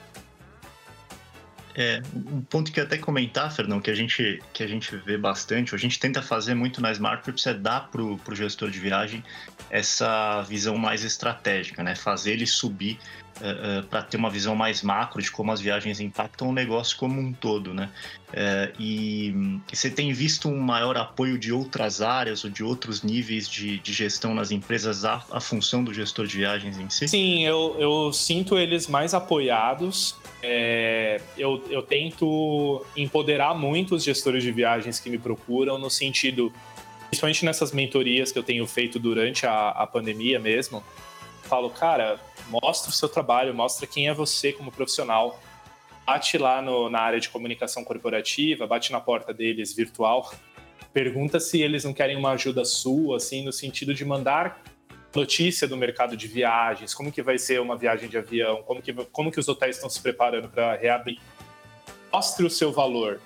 É, um ponto que eu até comentar, Fernão, que a gente, que a gente vê bastante, a gente tenta fazer muito na Smart Trips é dar para o gestor de viagem essa visão mais estratégica, né? Fazer ele subir uh, eh, uh, eh, para ter uma visão mais macro de como as viagens impactam o negócio como um todo, né? Uh, e, você tem visto um maior apoio de outras áreas ou de outros níveis de, de gestão nas empresas à, função do gestor de viagens em si? Sim, eu, eu sinto eles mais apoiados. É, eu, eu tento empoderar muito os gestores de viagens que me procuram no sentido principalmente nessas mentorias que eu tenho feito durante a, a pandemia mesmo, falo, cara, mostra o seu trabalho, mostra quem é você como profissional. Bate lá no, na área de comunicação corporativa, bate na porta deles virtual, pergunta se eles não querem uma ajuda sua, assim, no sentido de mandar notícia do mercado de viagens, como que vai ser uma viagem de avião, como que, como que os hotéis estão se preparando para reabrir. Mostre o seu valor.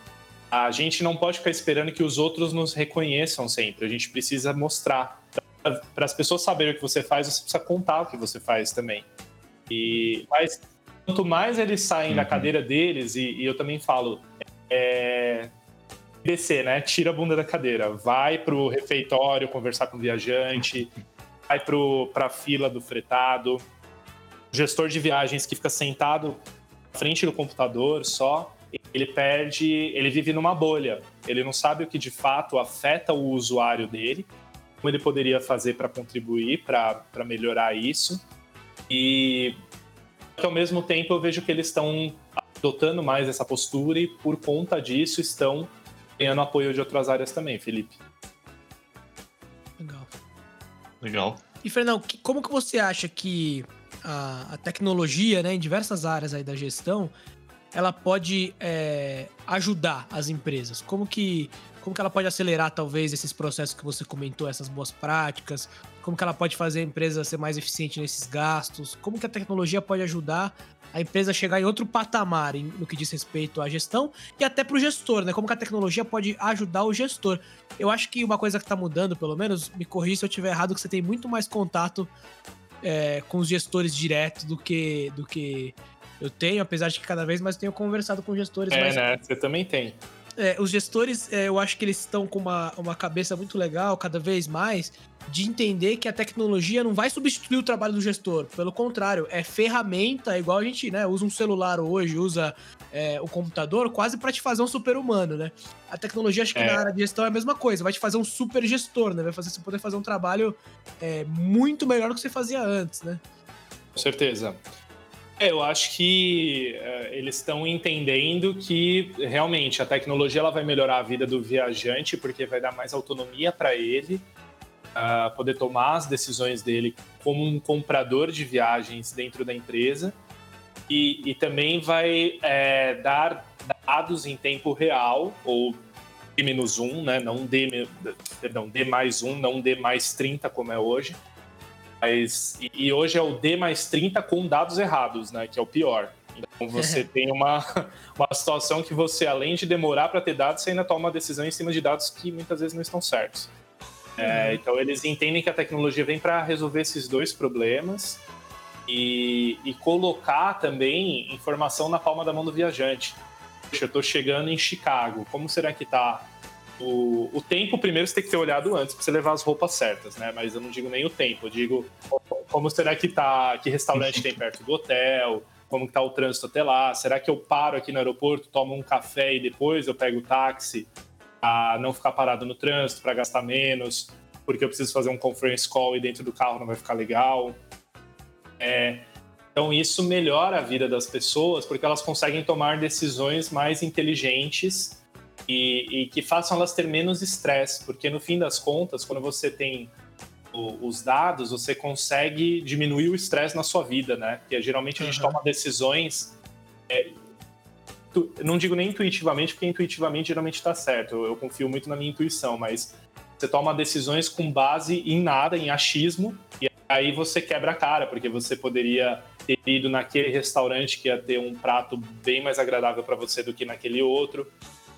A gente não pode ficar esperando que os outros nos reconheçam sempre. A gente precisa mostrar para as pessoas saberem o que você faz, você precisa contar o que você faz também. E, mas quanto mais eles saem uhum. da cadeira deles, e, e eu também falo, é, descer, né? Tira a bunda da cadeira, vai pro refeitório conversar com o viajante, vai para a fila do fretado. Gestor de viagens que fica sentado na frente do computador só, ele perde, ele vive numa bolha. Ele não sabe o que de fato afeta o usuário dele como ele poderia fazer para contribuir para melhorar isso. E ao mesmo tempo eu vejo que eles estão adotando mais essa postura e por conta disso estão ganhando apoio de outras áreas também, Felipe. Legal. E Fernão, como que você acha que a, a tecnologia, né, em diversas áreas aí da gestão, ela pode é, ajudar as empresas? Como que como que ela pode acelerar talvez esses processos que você comentou, essas boas práticas? Como que ela pode fazer a empresa ser mais eficiente nesses gastos? Como que a tecnologia pode ajudar a empresa a chegar em outro patamar no que diz respeito à gestão e até para o gestor, né? Como que a tecnologia pode ajudar o gestor? Eu acho que uma coisa que está mudando, pelo menos, me corrija se eu estiver errado, que você tem muito mais contato é, com os gestores direto do que do que eu tenho, apesar de que cada vez mais tenho conversado com gestores. É, mais... né? Você também tem é, os gestores, é, eu acho que eles estão com uma, uma cabeça muito legal, cada vez mais, de entender que a tecnologia não vai substituir o trabalho do gestor. Pelo contrário, é ferramenta, igual a gente né, usa um celular hoje, usa é, o computador, quase para te fazer um super-humano, né? A tecnologia, acho que é. na área de gestão é a mesma coisa, vai te fazer um super gestor, né? Vai fazer você poder fazer um trabalho é, muito melhor do que você fazia antes, né? Com certeza. É, eu acho que uh, eles estão entendendo que realmente a tecnologia ela vai melhorar a vida do viajante porque vai dar mais autonomia para ele uh, poder tomar as decisões dele como um comprador de viagens dentro da empresa e, e também vai é, dar dados em tempo real ou D menos um, né? Não D, perdão, D mais um, não D mais 30 como é hoje mas, e, hoje é o D mais 30 com dados errados, né? Que é o pior. Então você tem uma, uma situação que você, além de demorar para ter dados, você ainda toma uma decisão em cima de dados que muitas vezes não estão certos. É, uhum. então eles entendem que a tecnologia vem para resolver esses dois problemas e, e, colocar também informação na palma da mão do viajante. Poxa, eu estou chegando em Chicago, como será que está o, o tempo, primeiro, você tem que ter olhado antes para você levar as roupas certas, né? Mas eu não digo nem o tempo, eu digo como será que tá, que restaurante tem perto do hotel, como que tá o trânsito até lá, será que eu paro aqui no aeroporto, tomo um café e depois eu pego o táxi a não ficar parado no trânsito para gastar menos, porque eu preciso fazer um conference call e dentro do carro não vai ficar legal. É, então isso melhora a vida das pessoas porque elas conseguem tomar decisões mais inteligentes e, e que façam elas ter menos estresse, porque no fim das contas, quando você tem o, os dados, você consegue diminuir o estresse na sua vida, né? Porque geralmente a gente uhum. toma decisões. É, tu, não digo nem intuitivamente, porque intuitivamente geralmente está certo. Eu, eu confio muito na minha intuição, mas você toma decisões com base em nada, em achismo, e Aí você quebra a cara, porque você poderia ter ido naquele restaurante que ia ter um prato bem mais agradável para você do que naquele outro.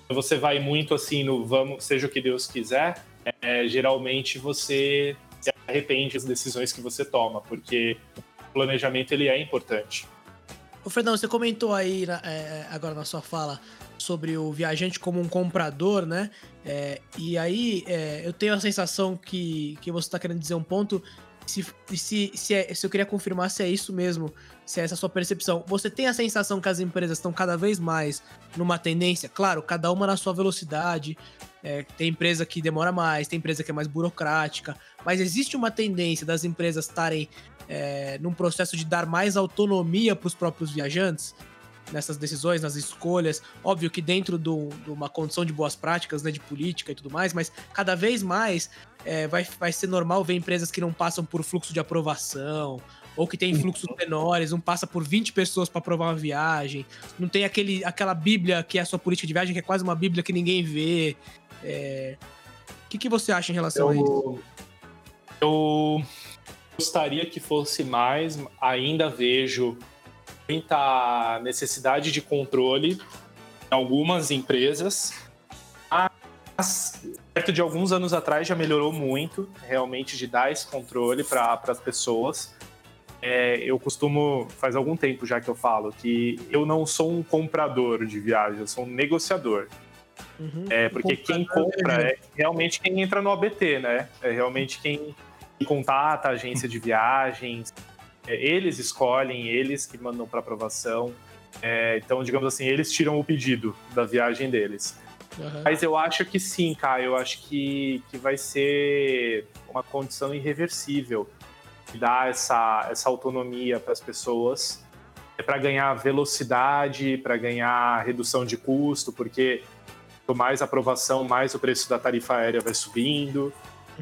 Você vai muito assim no vamos, seja o que Deus quiser, é, geralmente você se arrepende das decisões que você toma, porque o planejamento ele é importante. O Fernando, você comentou aí é, agora na sua fala sobre o viajante como um comprador, né? É, e aí é, eu tenho a sensação que, que você está querendo dizer um ponto. Se, se, se, é, se eu queria confirmar se é isso mesmo, se é essa a sua percepção. Você tem a sensação que as empresas estão cada vez mais numa tendência, claro, cada uma na sua velocidade. É, tem empresa que demora mais, tem empresa que é mais burocrática, mas existe uma tendência das empresas estarem é, num processo de dar mais autonomia para os próprios viajantes nessas decisões, nas escolhas. Óbvio que dentro de uma condição de boas práticas, né, de política e tudo mais, mas cada vez mais é, vai, vai ser normal ver empresas que não passam por fluxo de aprovação, ou que tem fluxos menores, não passa por 20 pessoas para aprovar uma viagem, não tem aquele, aquela bíblia que é a sua política de viagem, que é quase uma bíblia que ninguém vê. É... O que, que você acha em relação eu, a isso? Eu gostaria que fosse mais, ainda vejo muita necessidade de controle em algumas empresas, mas perto de alguns anos atrás já melhorou muito, realmente, de dar esse controle para as pessoas. É, eu costumo, faz algum tempo já que eu falo, que eu não sou um comprador de viagem, eu sou um negociador. Uhum. É, porque quem compra é realmente quem entra no ABT, né? É realmente quem contata a agência de viagens, é, eles escolhem, eles que mandam para aprovação. É, então, digamos assim, eles tiram o pedido da viagem deles. Uhum. Mas eu acho que sim, cara. Eu acho que, que vai ser uma condição irreversível dar essa, essa autonomia para as pessoas. É para ganhar velocidade, para ganhar redução de custo, porque quanto mais aprovação, mais o preço da tarifa aérea vai subindo.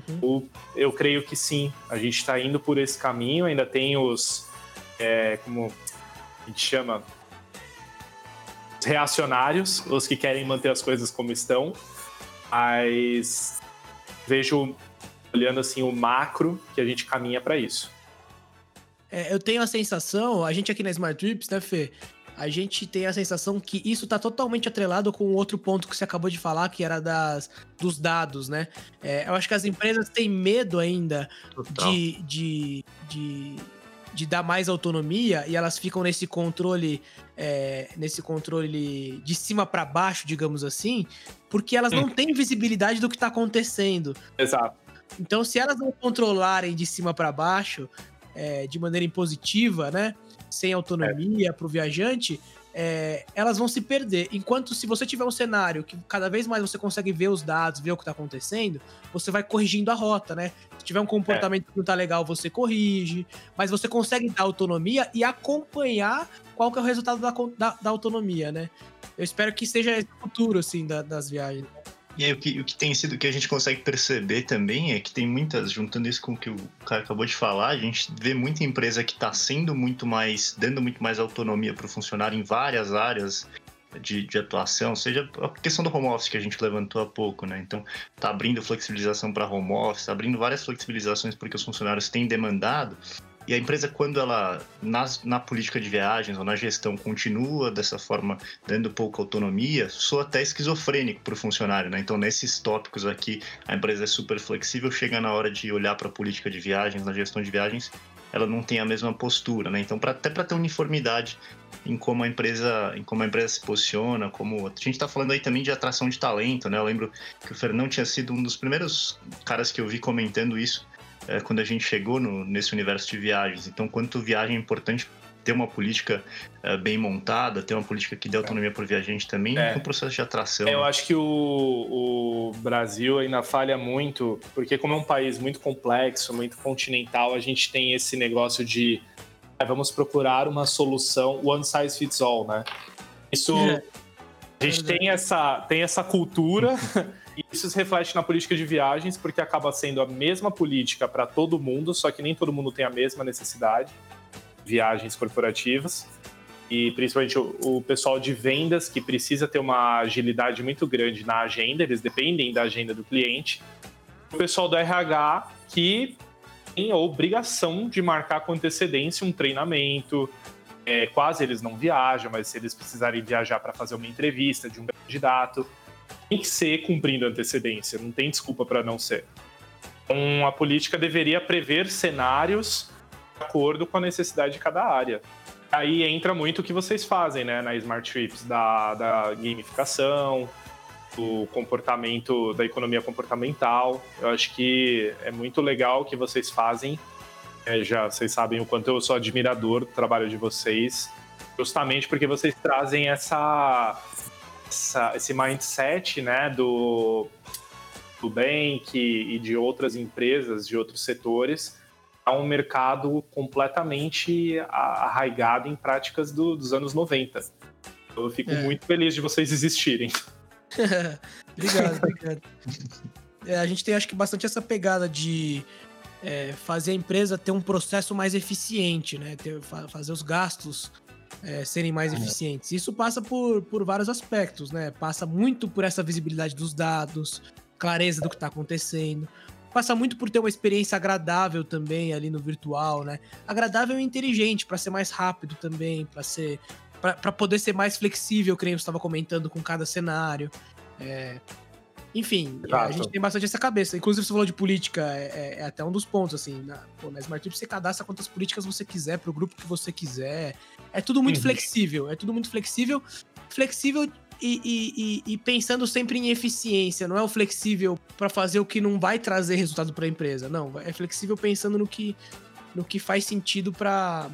Uhum. Eu creio que sim, a gente está indo por esse caminho, ainda tem os. É, como a gente chama? Os reacionários, os que querem manter as coisas como estão, mas vejo, olhando assim, o macro, que a gente caminha para isso. É, eu tenho a sensação, a gente aqui na Smart Trips, né, Fê? a gente tem a sensação que isso está totalmente atrelado com outro ponto que você acabou de falar, que era das, dos dados, né? É, eu acho que as empresas têm medo ainda de, de, de, de, dar mais autonomia e elas ficam nesse controle, é, nesse controle de cima para baixo, digamos assim, porque elas não hum. têm visibilidade do que está acontecendo. Exato. Então, se elas não controlarem de cima para baixo, é, de maneira impositiva, né? sem autonomia é. para o viajante, é, elas vão se perder. Enquanto se você tiver um cenário que cada vez mais você consegue ver os dados, ver o que está acontecendo, você vai corrigindo a rota, né? Se tiver um comportamento é. que não tá legal, você corrige, mas você consegue dar autonomia e acompanhar qual que é o resultado da, da, da autonomia, né? Eu espero que seja esse futuro, assim, da, das viagens. E aí, o que, o que tem sido, que a gente consegue perceber também é que tem muitas, juntando isso com o que o cara acabou de falar, a gente vê muita empresa que está sendo muito mais, dando muito mais autonomia para o funcionário em várias áreas de, de, atuação, seja a questão do home office que a gente levantou há pouco, né? Então, tá abrindo flexibilização para home office, tá abrindo várias flexibilizações porque os funcionários têm demandado. E a empresa, quando ela, na, na política de viagens ou na gestão, continua dessa forma, dando pouca autonomia, soa até esquizofrênico para o funcionário, né? Então, nesses tópicos aqui, a empresa é super flexível, chega na hora de olhar para a política de viagens, na gestão de viagens, ela não tem a mesma postura, né? Então, até para ter uniformidade em como a empresa, em como a empresa se posiciona, como a gente está falando aí também de atração de talento, né? Eu lembro que o Fernão tinha sido um dos primeiros caras que eu vi comentando isso é, quando a gente chegou no, nesse universo de viagens. Então, quanto viagem é importante ter uma política é, bem montada, ter uma política que dê autonomia para o viajante também é. no processo de atração. É, eu acho que o, o, Brasil ainda falha muito, porque como é um país muito complexo, muito continental, a gente tem esse negócio de ah, vamos procurar uma solução one size fits all, né? Isso é. a gente tem essa, tem essa cultura isso se reflete na política de viagens, porque acaba sendo a mesma política para todo mundo, só que nem todo mundo tem a mesma necessidade. Viagens corporativas. E principalmente o, o pessoal de vendas, que precisa ter uma agilidade muito grande na agenda, eles dependem da agenda do cliente. O pessoal do RH, que têm a obrigação de marcar com antecedência um treinamento. É, quase eles não viajam, mas se eles precisarem viajar para fazer uma entrevista de um candidato, tem que ser cumprindo antecedência, não tem desculpa para não ser. Então, a política deveria prever cenários de acordo com a necessidade de cada área. Aí entra muito o que vocês fazem, né, na Smart Trips, da, da gamificação, do comportamento, da economia comportamental. Eu acho que é muito legal o que vocês fazem. É, já vocês sabem o quanto eu sou admirador do trabalho de vocês, justamente porque vocês trazem essa, essa esse mindset, né, do do Bank e de outras empresas, de outros setores, a um mercado completamente arraigado em práticas do, dos anos 90. Eu fico é. muito feliz de vocês existirem. obrigado, obrigado. É, a gente tem, acho que, bastante essa pegada de é, fazer a empresa ter um processo mais eficiente, né? Ter, fazer os gastos é, serem mais eficientes. Isso passa por, por vários aspectos, né? Passa muito por essa visibilidade dos dados, clareza do que está acontecendo. Passa muito por ter uma experiência agradável também ali no virtual, né? Agradável e inteligente para ser mais rápido também, para ser para poder ser mais flexível, que nem eu estava comentando com cada cenário. É, enfim, Exato. a gente tem bastante essa cabeça. Inclusive, você falou de política, é, é, é até um dos pontos, assim. Na, pô, na Smart Trip você cadastra quantas políticas você quiser, pro grupo que você quiser. É tudo muito uhum. flexível. É tudo muito flexível. Flexível e, e, e, pensando sempre em eficiência, não é o flexível para fazer o que não vai trazer resultado para a empresa, não. É flexível pensando no que, no que faz sentido para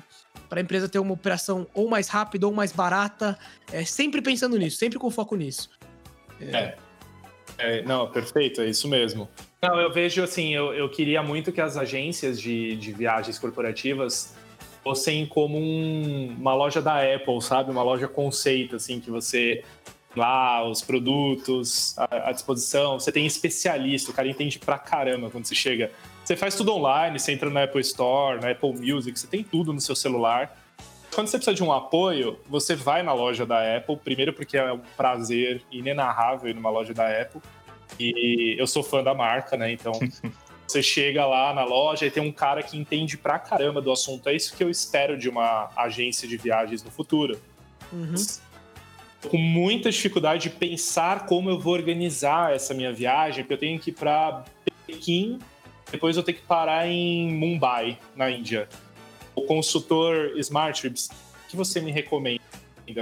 para a empresa ter uma operação ou mais rápida ou mais barata, é sempre pensando nisso, sempre com foco nisso. É. é. É não, perfeito, é isso mesmo. Não, eu vejo assim, eu, eu queria muito que as agências de, de viagens corporativas fossem como um, uma loja da Apple, sabe? Uma loja conceito, assim, que você lá os produtos à, à, disposição. Você tem especialista, o cara entende pra caramba quando você chega. Você faz tudo online, você entra na Apple Store, na Apple Music, você tem tudo no seu celular. Quando você precisa de um apoio, você vai na loja da Apple, primeiro porque é um prazer inenarrável ir numa loja da Apple. E eu sou fã da marca, né? Então você chega lá na loja e tem um cara que entende pra caramba do assunto. É isso que eu espero de uma agência de viagens no futuro. Uhum com muita dificuldade de pensar como eu vou organizar essa minha viagem, porque eu tenho que ir para Pequim, depois eu tenho que parar em Mumbai, na Índia. O consultor Smart Trips, o que você me recomenda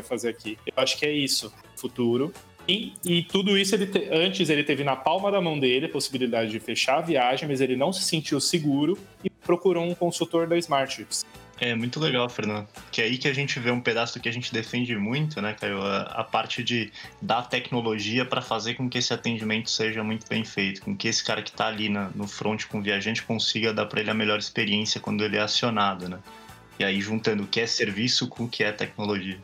fazer aqui? Eu acho que é isso, futuro. E, e tudo isso, ele te, antes ele teve na palma da mão dele a possibilidade de fechar a viagem, mas ele não se sentiu seguro e procurou um consultor da Smart Trips. É muito legal, Fernando. Que é aí que a gente vê um pedaço que a gente defende muito, né, Caio? A, a parte de dar tecnologia para fazer com que esse atendimento seja muito bem feito, com que esse cara que está ali na, no front com o viajante consiga dar para ele a melhor experiência quando ele é acionado, né? E aí juntando o que é serviço com o que é tecnologia.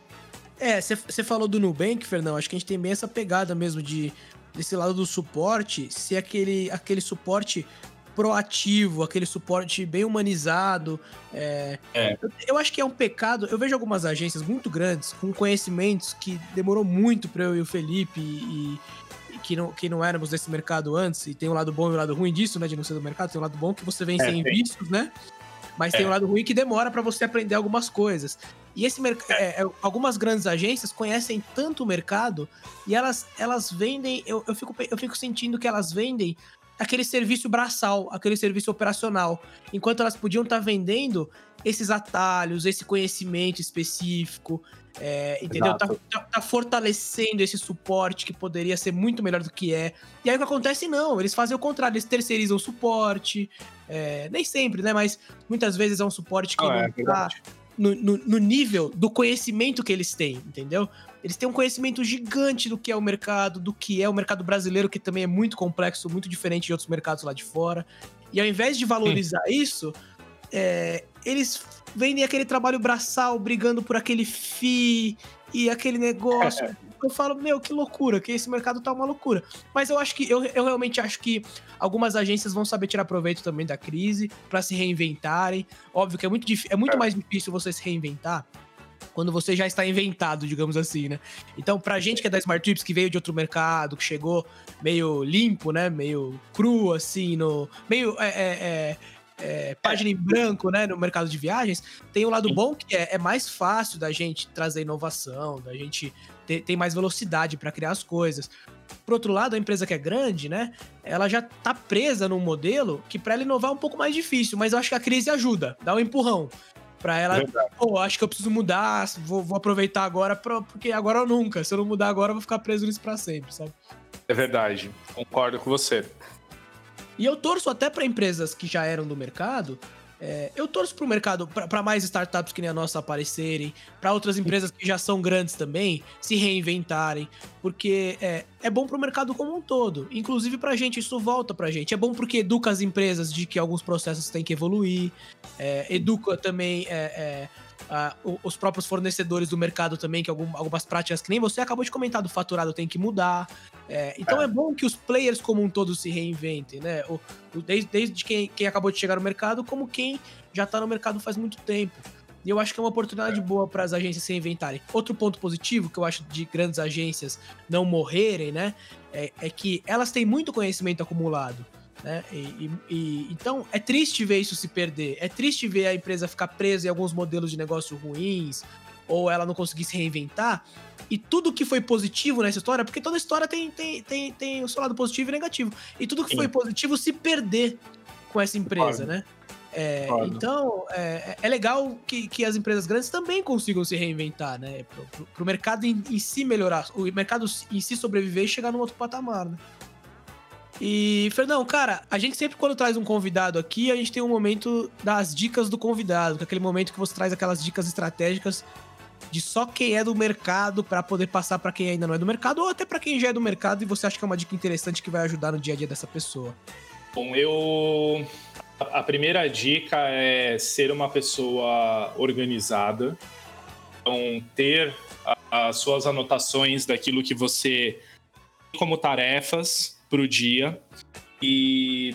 É, você falou do Nubank, Fernão. Acho que a gente tem bem essa pegada mesmo de desse lado do suporte, se aquele, aquele suporte proativo, aquele suporte bem humanizado. É, é. Eu, eu, acho que é um pecado. Eu vejo algumas agências muito grandes com conhecimentos que demorou muito para eu e o Felipe e, e, que, não, que não éramos desse mercado antes. E tem um lado bom e um lado ruim disso, né? De não ser do mercado. Tem um lado bom que você vem é, sem vícios, né? Mas é. tem um lado ruim que demora para você aprender algumas coisas. E esse mercado, é, é, algumas grandes agências conhecem tanto o mercado e elas, elas vendem. Eu, eu, fico, eu fico sentindo que elas vendem aquele serviço braçal, aquele serviço operacional. Enquanto elas podiam estar tá vendendo esses atalhos, esse conhecimento específico, é, entendeu? Tá, tá, tá, fortalecendo esse suporte que poderia ser muito melhor do que é. E aí o que acontece, não, eles fazem o contrário, eles terceirizam o suporte, é, nem sempre, né? Mas muitas vezes é um suporte que ah, não é, tá no, no, no nível do conhecimento que eles têm, entendeu? Eles têm um conhecimento gigante do que é o mercado, do que é o mercado brasileiro, que também é muito complexo, muito diferente de outros mercados lá de fora. E ao invés de valorizar isso, é, eles vendem aquele trabalho braçal, brigando por aquele FI e aquele negócio. É. Eu falo, meu, que loucura, que esse mercado tá uma loucura. Mas eu acho que, eu, eu realmente acho que algumas agências vão saber tirar proveito também da crise para se reinventarem. Óbvio que é muito, é muito é. mais difícil você se reinventar quando você já está inventado, digamos assim, né? Então, pra gente que é da Smart Trips, que veio de outro mercado, que chegou meio limpo, né? Meio cru, assim, no... Meio, é, é, é é, página em branco, né, no mercado de viagens, tem o um lado bom que é, é, mais fácil da gente trazer inovação, da gente ter, ter mais velocidade para criar as coisas. Por outro lado, a empresa que é grande, né, ela já tá presa num modelo que para ela inovar é um pouco mais difícil, mas eu acho que a crise ajuda, dá um empurrão. Pra ela, pô, acho que eu preciso mudar, vou, vou aproveitar agora, pra, porque agora ou nunca. Se eu não mudar agora, eu vou ficar preso nisso pra sempre, sabe? É verdade, concordo com você. E eu torço até para empresas que já eram do mercado. É, eu torço para o mercado, para mais startups que nem a nossa aparecerem, para outras empresas que já são grandes também se reinventarem, porque é, é bom para o mercado como um todo. Inclusive para a gente, isso volta para a gente. É bom porque educa as empresas de que alguns processos têm que evoluir, é, educa também é, é uh, os próprios fornecedores do mercado também, que algum, algumas práticas que nem você acabou de comentar do faturado tem que mudar. É, então é. é. bom que os players como um todo se reinventem, né? O, o, desde, desde quem, quem acabou de chegar no mercado, como quem já está no mercado faz muito tempo. E eu acho que é uma oportunidade é. boa para as agências se reinventarem. Outro ponto positivo que eu acho de grandes agências não morrerem, né? É, é que elas têm muito conhecimento acumulado. Né? E, e, então é triste ver isso se perder. É triste ver a empresa ficar presa em alguns modelos de negócio ruins ou ela não conseguir se reinventar. E tudo que foi positivo nessa história, porque toda história tem, tem, tem, tem o seu lado positivo e negativo. E tudo que Sim. foi positivo se perder com essa empresa, né? É, então, é, é, legal que, que as empresas grandes também consigam se reinventar, né? Pro, pro mercado em, em, si melhorar, o mercado em si sobreviver e chegar num outro patamar, né? E, Fernão, cara, a gente sempre quando traz um convidado aqui, a gente tem um momento das dicas do convidado, que é aquele momento que você traz aquelas dicas estratégicas de só quem é do mercado para poder passar para quem ainda não é do mercado ou até para quem já é do mercado e você acha que é uma dica interessante que vai ajudar no dia a dia dessa pessoa. Bom, eu a primeira dica é ser uma pessoa organizada. Então, ter as suas anotações daquilo que você tem como tarefas para o dia e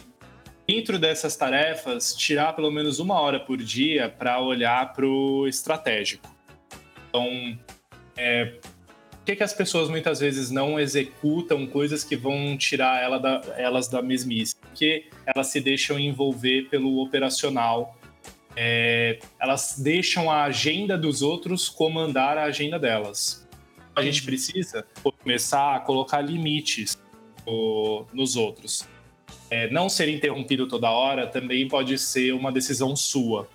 dentro dessas tarefas tirar pelo menos uma hora por dia para olhar para o estratégico. Então, é, por que, que as pessoas muitas vezes não executam coisas que vão tirar ela da, elas da mesmice? Porque elas se deixam envolver pelo operacional. É, elas deixam a agenda dos outros comandar a agenda delas. A gente precisa começar a colocar limites nos outros. É, não ser interrompido toda hora também pode ser uma decisão sua.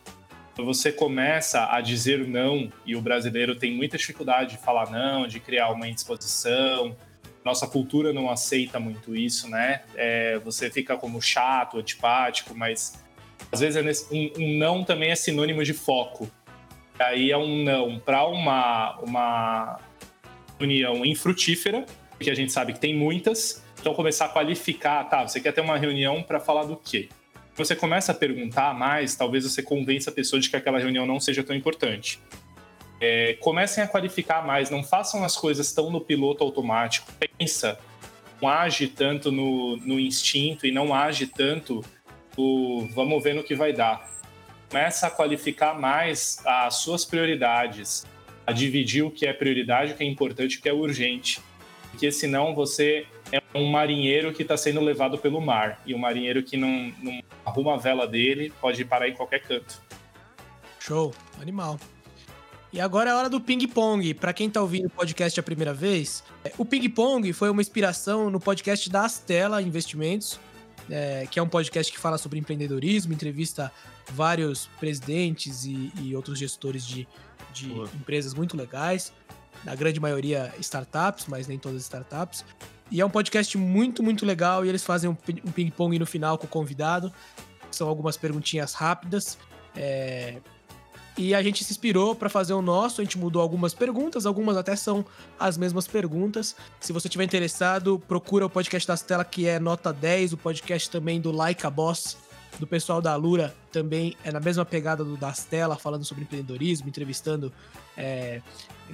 Você começa a dizer não, e o brasileiro tem muita dificuldade de falar não, de criar uma indisposição, nossa cultura não aceita muito isso, né? É, você fica como chato, antipático, mas às vezes é nesse, um, um, não também é sinônimo de foco. Aí é um não para uma, uma união infrutífera, que a gente sabe que tem muitas, então, começar a qualificar, tá, você quer ter uma reunião para falar do quê? Você começa a perguntar mais, talvez você convença a pessoa de que aquela reunião não seja tão importante. É, comecem a qualificar mais, não façam as coisas tão no piloto automático. Pensa, não age tanto no, no instinto e não age tanto no vamos ver no que vai dar. Começa a qualificar mais as suas prioridades, a dividir o que é prioridade, o que é importante, o que é urgente. Porque senão você um marinheiro que está sendo levado pelo mar. E o um marinheiro que não, não arruma a vela dele pode parar em qualquer canto. Show, animal. E agora é a hora do ping-pong. Para quem tá ouvindo o podcast a primeira vez, é, o ping-pong foi uma inspiração no podcast da Astela Investimentos, é, que é um podcast que fala sobre empreendedorismo, entrevista vários presidentes e, e outros gestores de, de empresas muito legais. Na grande maioria startups, mas nem todas startups. E é um podcast muito, muito legal. E eles fazem um ping-pong no final com o convidado. São algumas perguntinhas rápidas. É... E a gente se inspirou para fazer o nosso. A gente mudou algumas perguntas, algumas até são as mesmas perguntas. Se você tiver interessado, procura o podcast das telas, que é nota 10, o podcast também do Like a Boss, do pessoal da Lura, também é na mesma pegada do das telas, falando sobre empreendedorismo, entrevistando é,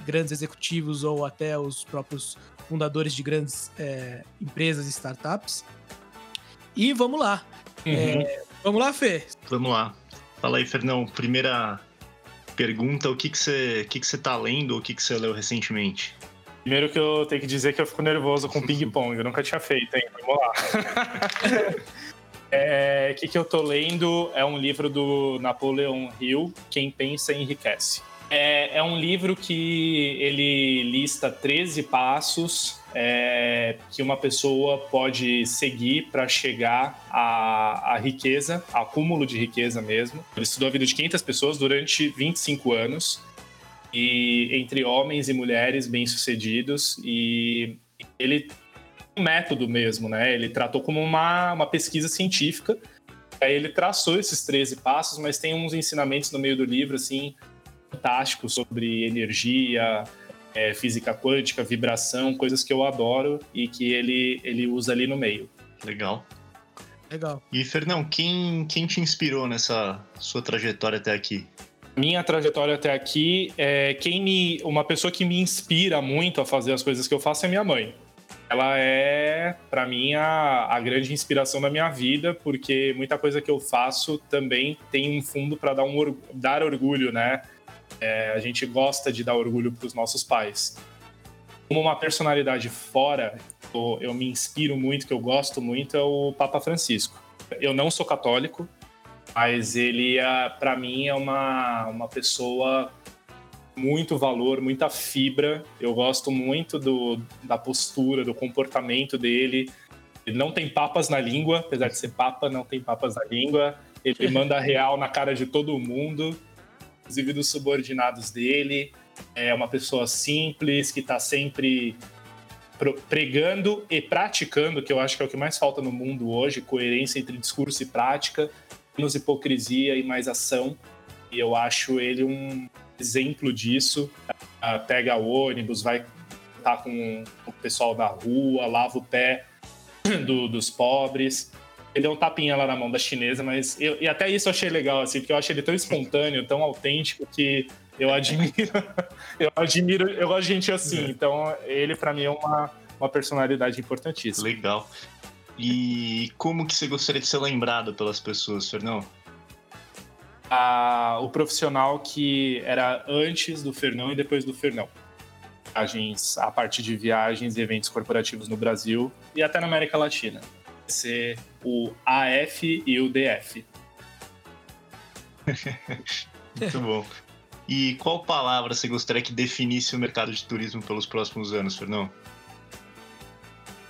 grandes executivos ou até os próprios fundadores de grandes é, empresas e startups. E vamos lá. Uhum. É, vamos lá, Fê? Vamos lá. Fala aí, Fernão. Primeira pergunta: o que, que, você, o que, que você tá lendo ou o que, que você leu recentemente? Primeiro que eu tenho que dizer que eu fico nervoso com ping-pong. Eu nunca tinha feito, hein? Vamos lá. É, o que, que eu tô lendo é um livro do Napoleon Hill, Quem Pensa Enriquece. É, é um livro que ele lista 13 passos é, que uma pessoa pode seguir para chegar à, à riqueza, acúmulo de riqueza mesmo. Ele estudou a vida de 500 pessoas durante 25 anos, e entre homens e mulheres bem-sucedidos, e ele método mesmo, né? Ele tratou como uma, uma pesquisa científica. Aí ele traçou esses 13 passos, mas tem uns ensinamentos no meio do livro, assim, fantásticos sobre energia, é, física quântica, vibração, coisas que eu adoro e que ele, ele usa ali no meio. Legal. Legal. E, Fernão, quem, quem te inspirou nessa sua trajetória até aqui? Minha trajetória até aqui, é, quem me, uma pessoa que me inspira muito a fazer as coisas que eu faço é minha mãe ela é, para mim, a, a, grande inspiração da minha vida, porque muita coisa que eu faço também tem um fundo para dar, um, dar orgulho, né? É, a gente gosta de dar orgulho para os nossos pais. Como uma personalidade fora, eu, eu me inspiro muito, que eu gosto muito, é o Papa Francisco. Eu não sou católico, mas ele, é, para mim, é uma, uma pessoa muito valor, muita fibra. Eu gosto muito do, da postura, do comportamento dele. Ele não tem papas na língua, apesar de ser papa, não tem papas na língua. Ele manda real na cara de todo mundo, inclusive dos subordinados dele. É uma pessoa simples, que está sempre pregando e praticando, que eu acho que é o que mais falta no mundo hoje, coerência entre discurso e prática, menos hipocrisia e mais ação. E eu acho ele um exemplo disso. Uh, pega o ônibus, vai estar tá com o pessoal da rua, lava o pé do, dos pobres. Ele deu um tapinha lá na mão da chinesa, mas eu, e até isso eu achei legal, assim, porque eu achei ele tão espontâneo, tão autêntico que eu admiro. eu admiro, eu gosto de gente assim. É. Então, ele para mim é uma, uma personalidade importantíssima. Legal. E como que você gostaria de ser lembrado pelas pessoas, Fernão? A, o profissional que era antes do Fernão e depois do Fernão. Viagens, a partir de viagens e eventos corporativos no Brasil e até na América Latina. Ser o AF e o DF. Muito bom. E qual palavra você gostaria que definisse o mercado de turismo pelos próximos anos, Fernão?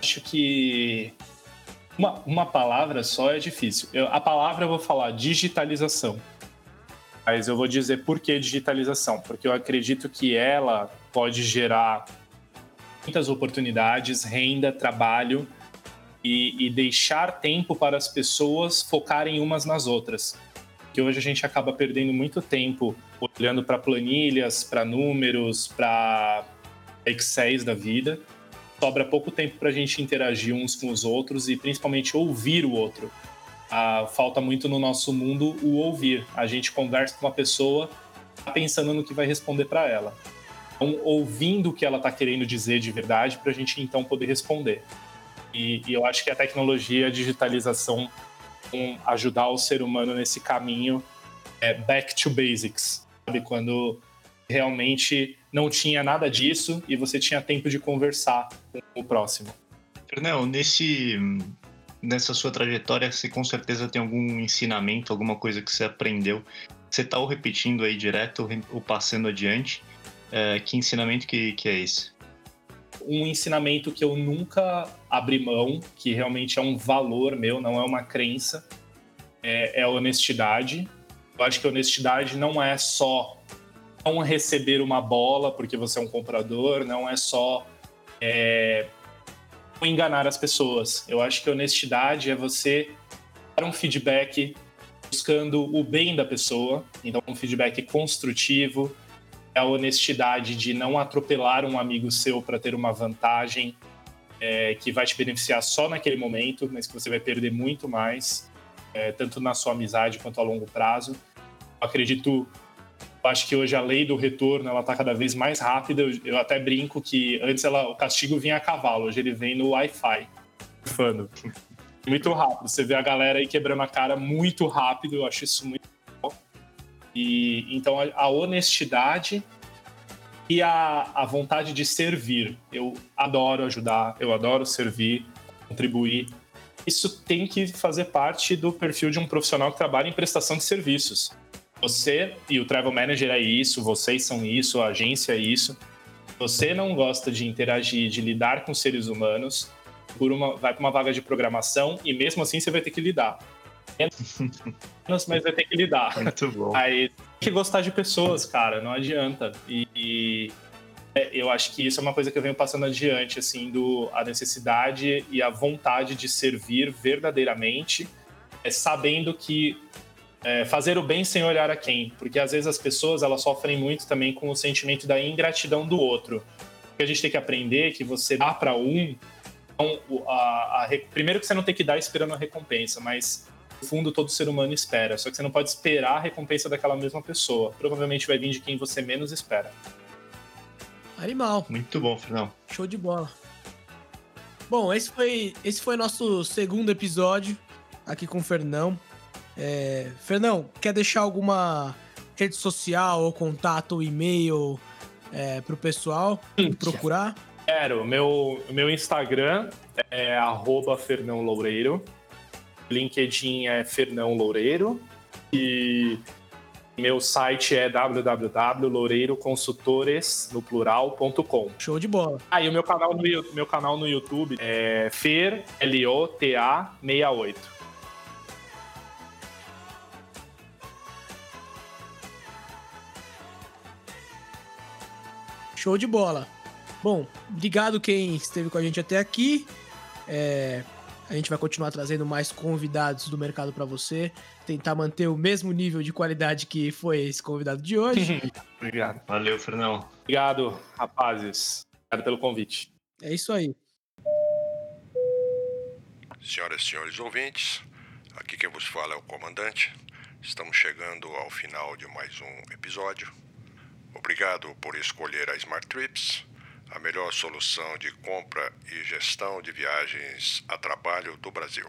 Acho que uma, uma palavra só é difícil. Eu, a palavra eu vou falar digitalização mas eu vou dizer por que digitalização, porque eu acredito que ela pode gerar muitas oportunidades, renda, trabalho e, e deixar tempo para as pessoas focarem umas nas outras. Que hoje a gente acaba perdendo muito tempo olhando para planilhas, para números, para Excel da vida. Sobra pouco tempo para a gente interagir uns com os outros e principalmente ouvir o outro a, falta muito no nosso mundo o ouvir. A gente conversa com uma pessoa tá pensando no que vai responder para ela. Então, ouvindo o que ela está querendo dizer de verdade para a gente então poder responder. E, e, eu acho que a tecnologia, a digitalização, um, ajudar o ser humano nesse caminho é back to basics, sabe? Quando realmente não tinha nada disso e você tinha tempo de conversar com o próximo. Fernão, nesse nessa sua trajetória, você com certeza tem algum ensinamento, alguma coisa que você aprendeu. Você está ou repetindo aí direto ou passando adiante. É, que ensinamento que, que é esse? Um ensinamento que eu nunca abri mão, que realmente é um valor meu, não é uma crença, é, é a honestidade. Eu acho que honestidade não é só não receber uma bola porque você é um comprador, não é só é, enganar as pessoas. Eu acho que honestidade é você dar um feedback buscando o bem da pessoa, então um feedback construtivo, é a honestidade de não atropelar um amigo seu para ter uma vantagem é, que vai te beneficiar só naquele momento, mas que você vai perder muito mais, é, tanto na sua amizade quanto a longo prazo. Eu acredito acho que hoje a lei do retorno ela está cada vez mais rápida. Eu, eu, até brinco que antes ela, o castigo vinha a cavalo, hoje ele vem no Wi-Fi. Muito rápido. Você vê a galera aí quebrando a cara muito rápido. Eu acho isso muito legal. E então a, a honestidade e a, a vontade de servir. Eu adoro ajudar, eu adoro servir, contribuir. isso tem que fazer parte do perfil de um profissional que trabalha em prestação de serviços. Você e o Travel Manager é isso, vocês são isso, a agência é isso. Você não gosta de interagir, de lidar com seres humanos, por uma, vai para uma vaga de programação e mesmo assim você vai ter que lidar. Mas vai ter que lidar. Muito bom. Aí tem que gostar de pessoas, cara, não adianta. E, e é, eu acho que isso é uma coisa que eu venho passando adiante, assim, do a necessidade e a vontade de servir verdadeiramente, é, sabendo que é, fazer o bem sem olhar a quem, porque às vezes as pessoas elas sofrem muito também com o sentimento da ingratidão do outro. Porque a gente tem que aprender que você dá para um, então, a, a, primeiro que você não tem que dar esperando a recompensa, mas no fundo todo ser humano espera. Só que você não pode esperar a recompensa daquela mesma pessoa. Provavelmente vai vir de quem você menos espera. Animal. Muito bom, Fernão. Show de bola. Bom, esse foi esse foi nosso segundo episódio aqui com o Fernão. É, Fernão, quer deixar alguma rede social ou contato e-mail é, para o pessoal procurar? Quero. Meu, meu Instagram é arroba Fernão Loureiro. LinkedIn é Fernão Loureiro. E meu site é www.loureiroconsultores, no plural.com. Show de bola. Ah, e o meu canal no, meu canal no YouTube é Fer, L-O-T-A 68. Show de bola. Bom, obrigado quem esteve com a gente até aqui. É, a gente vai continuar trazendo mais convidados do mercado para você, tentar manter o mesmo nível de qualidade que foi esse convidado de hoje. Obrigado. Valeu, Fernão. Obrigado, rapazes. Obrigado pelo convite. É isso aí. Senhoras e senhores ouvintes, aqui quem vos fala é o comandante. Estamos chegando ao final de mais um episódio. Obrigado por escolher a Smart Trips a melhor solução de compra e gestão de viagens a trabalho do Brasil.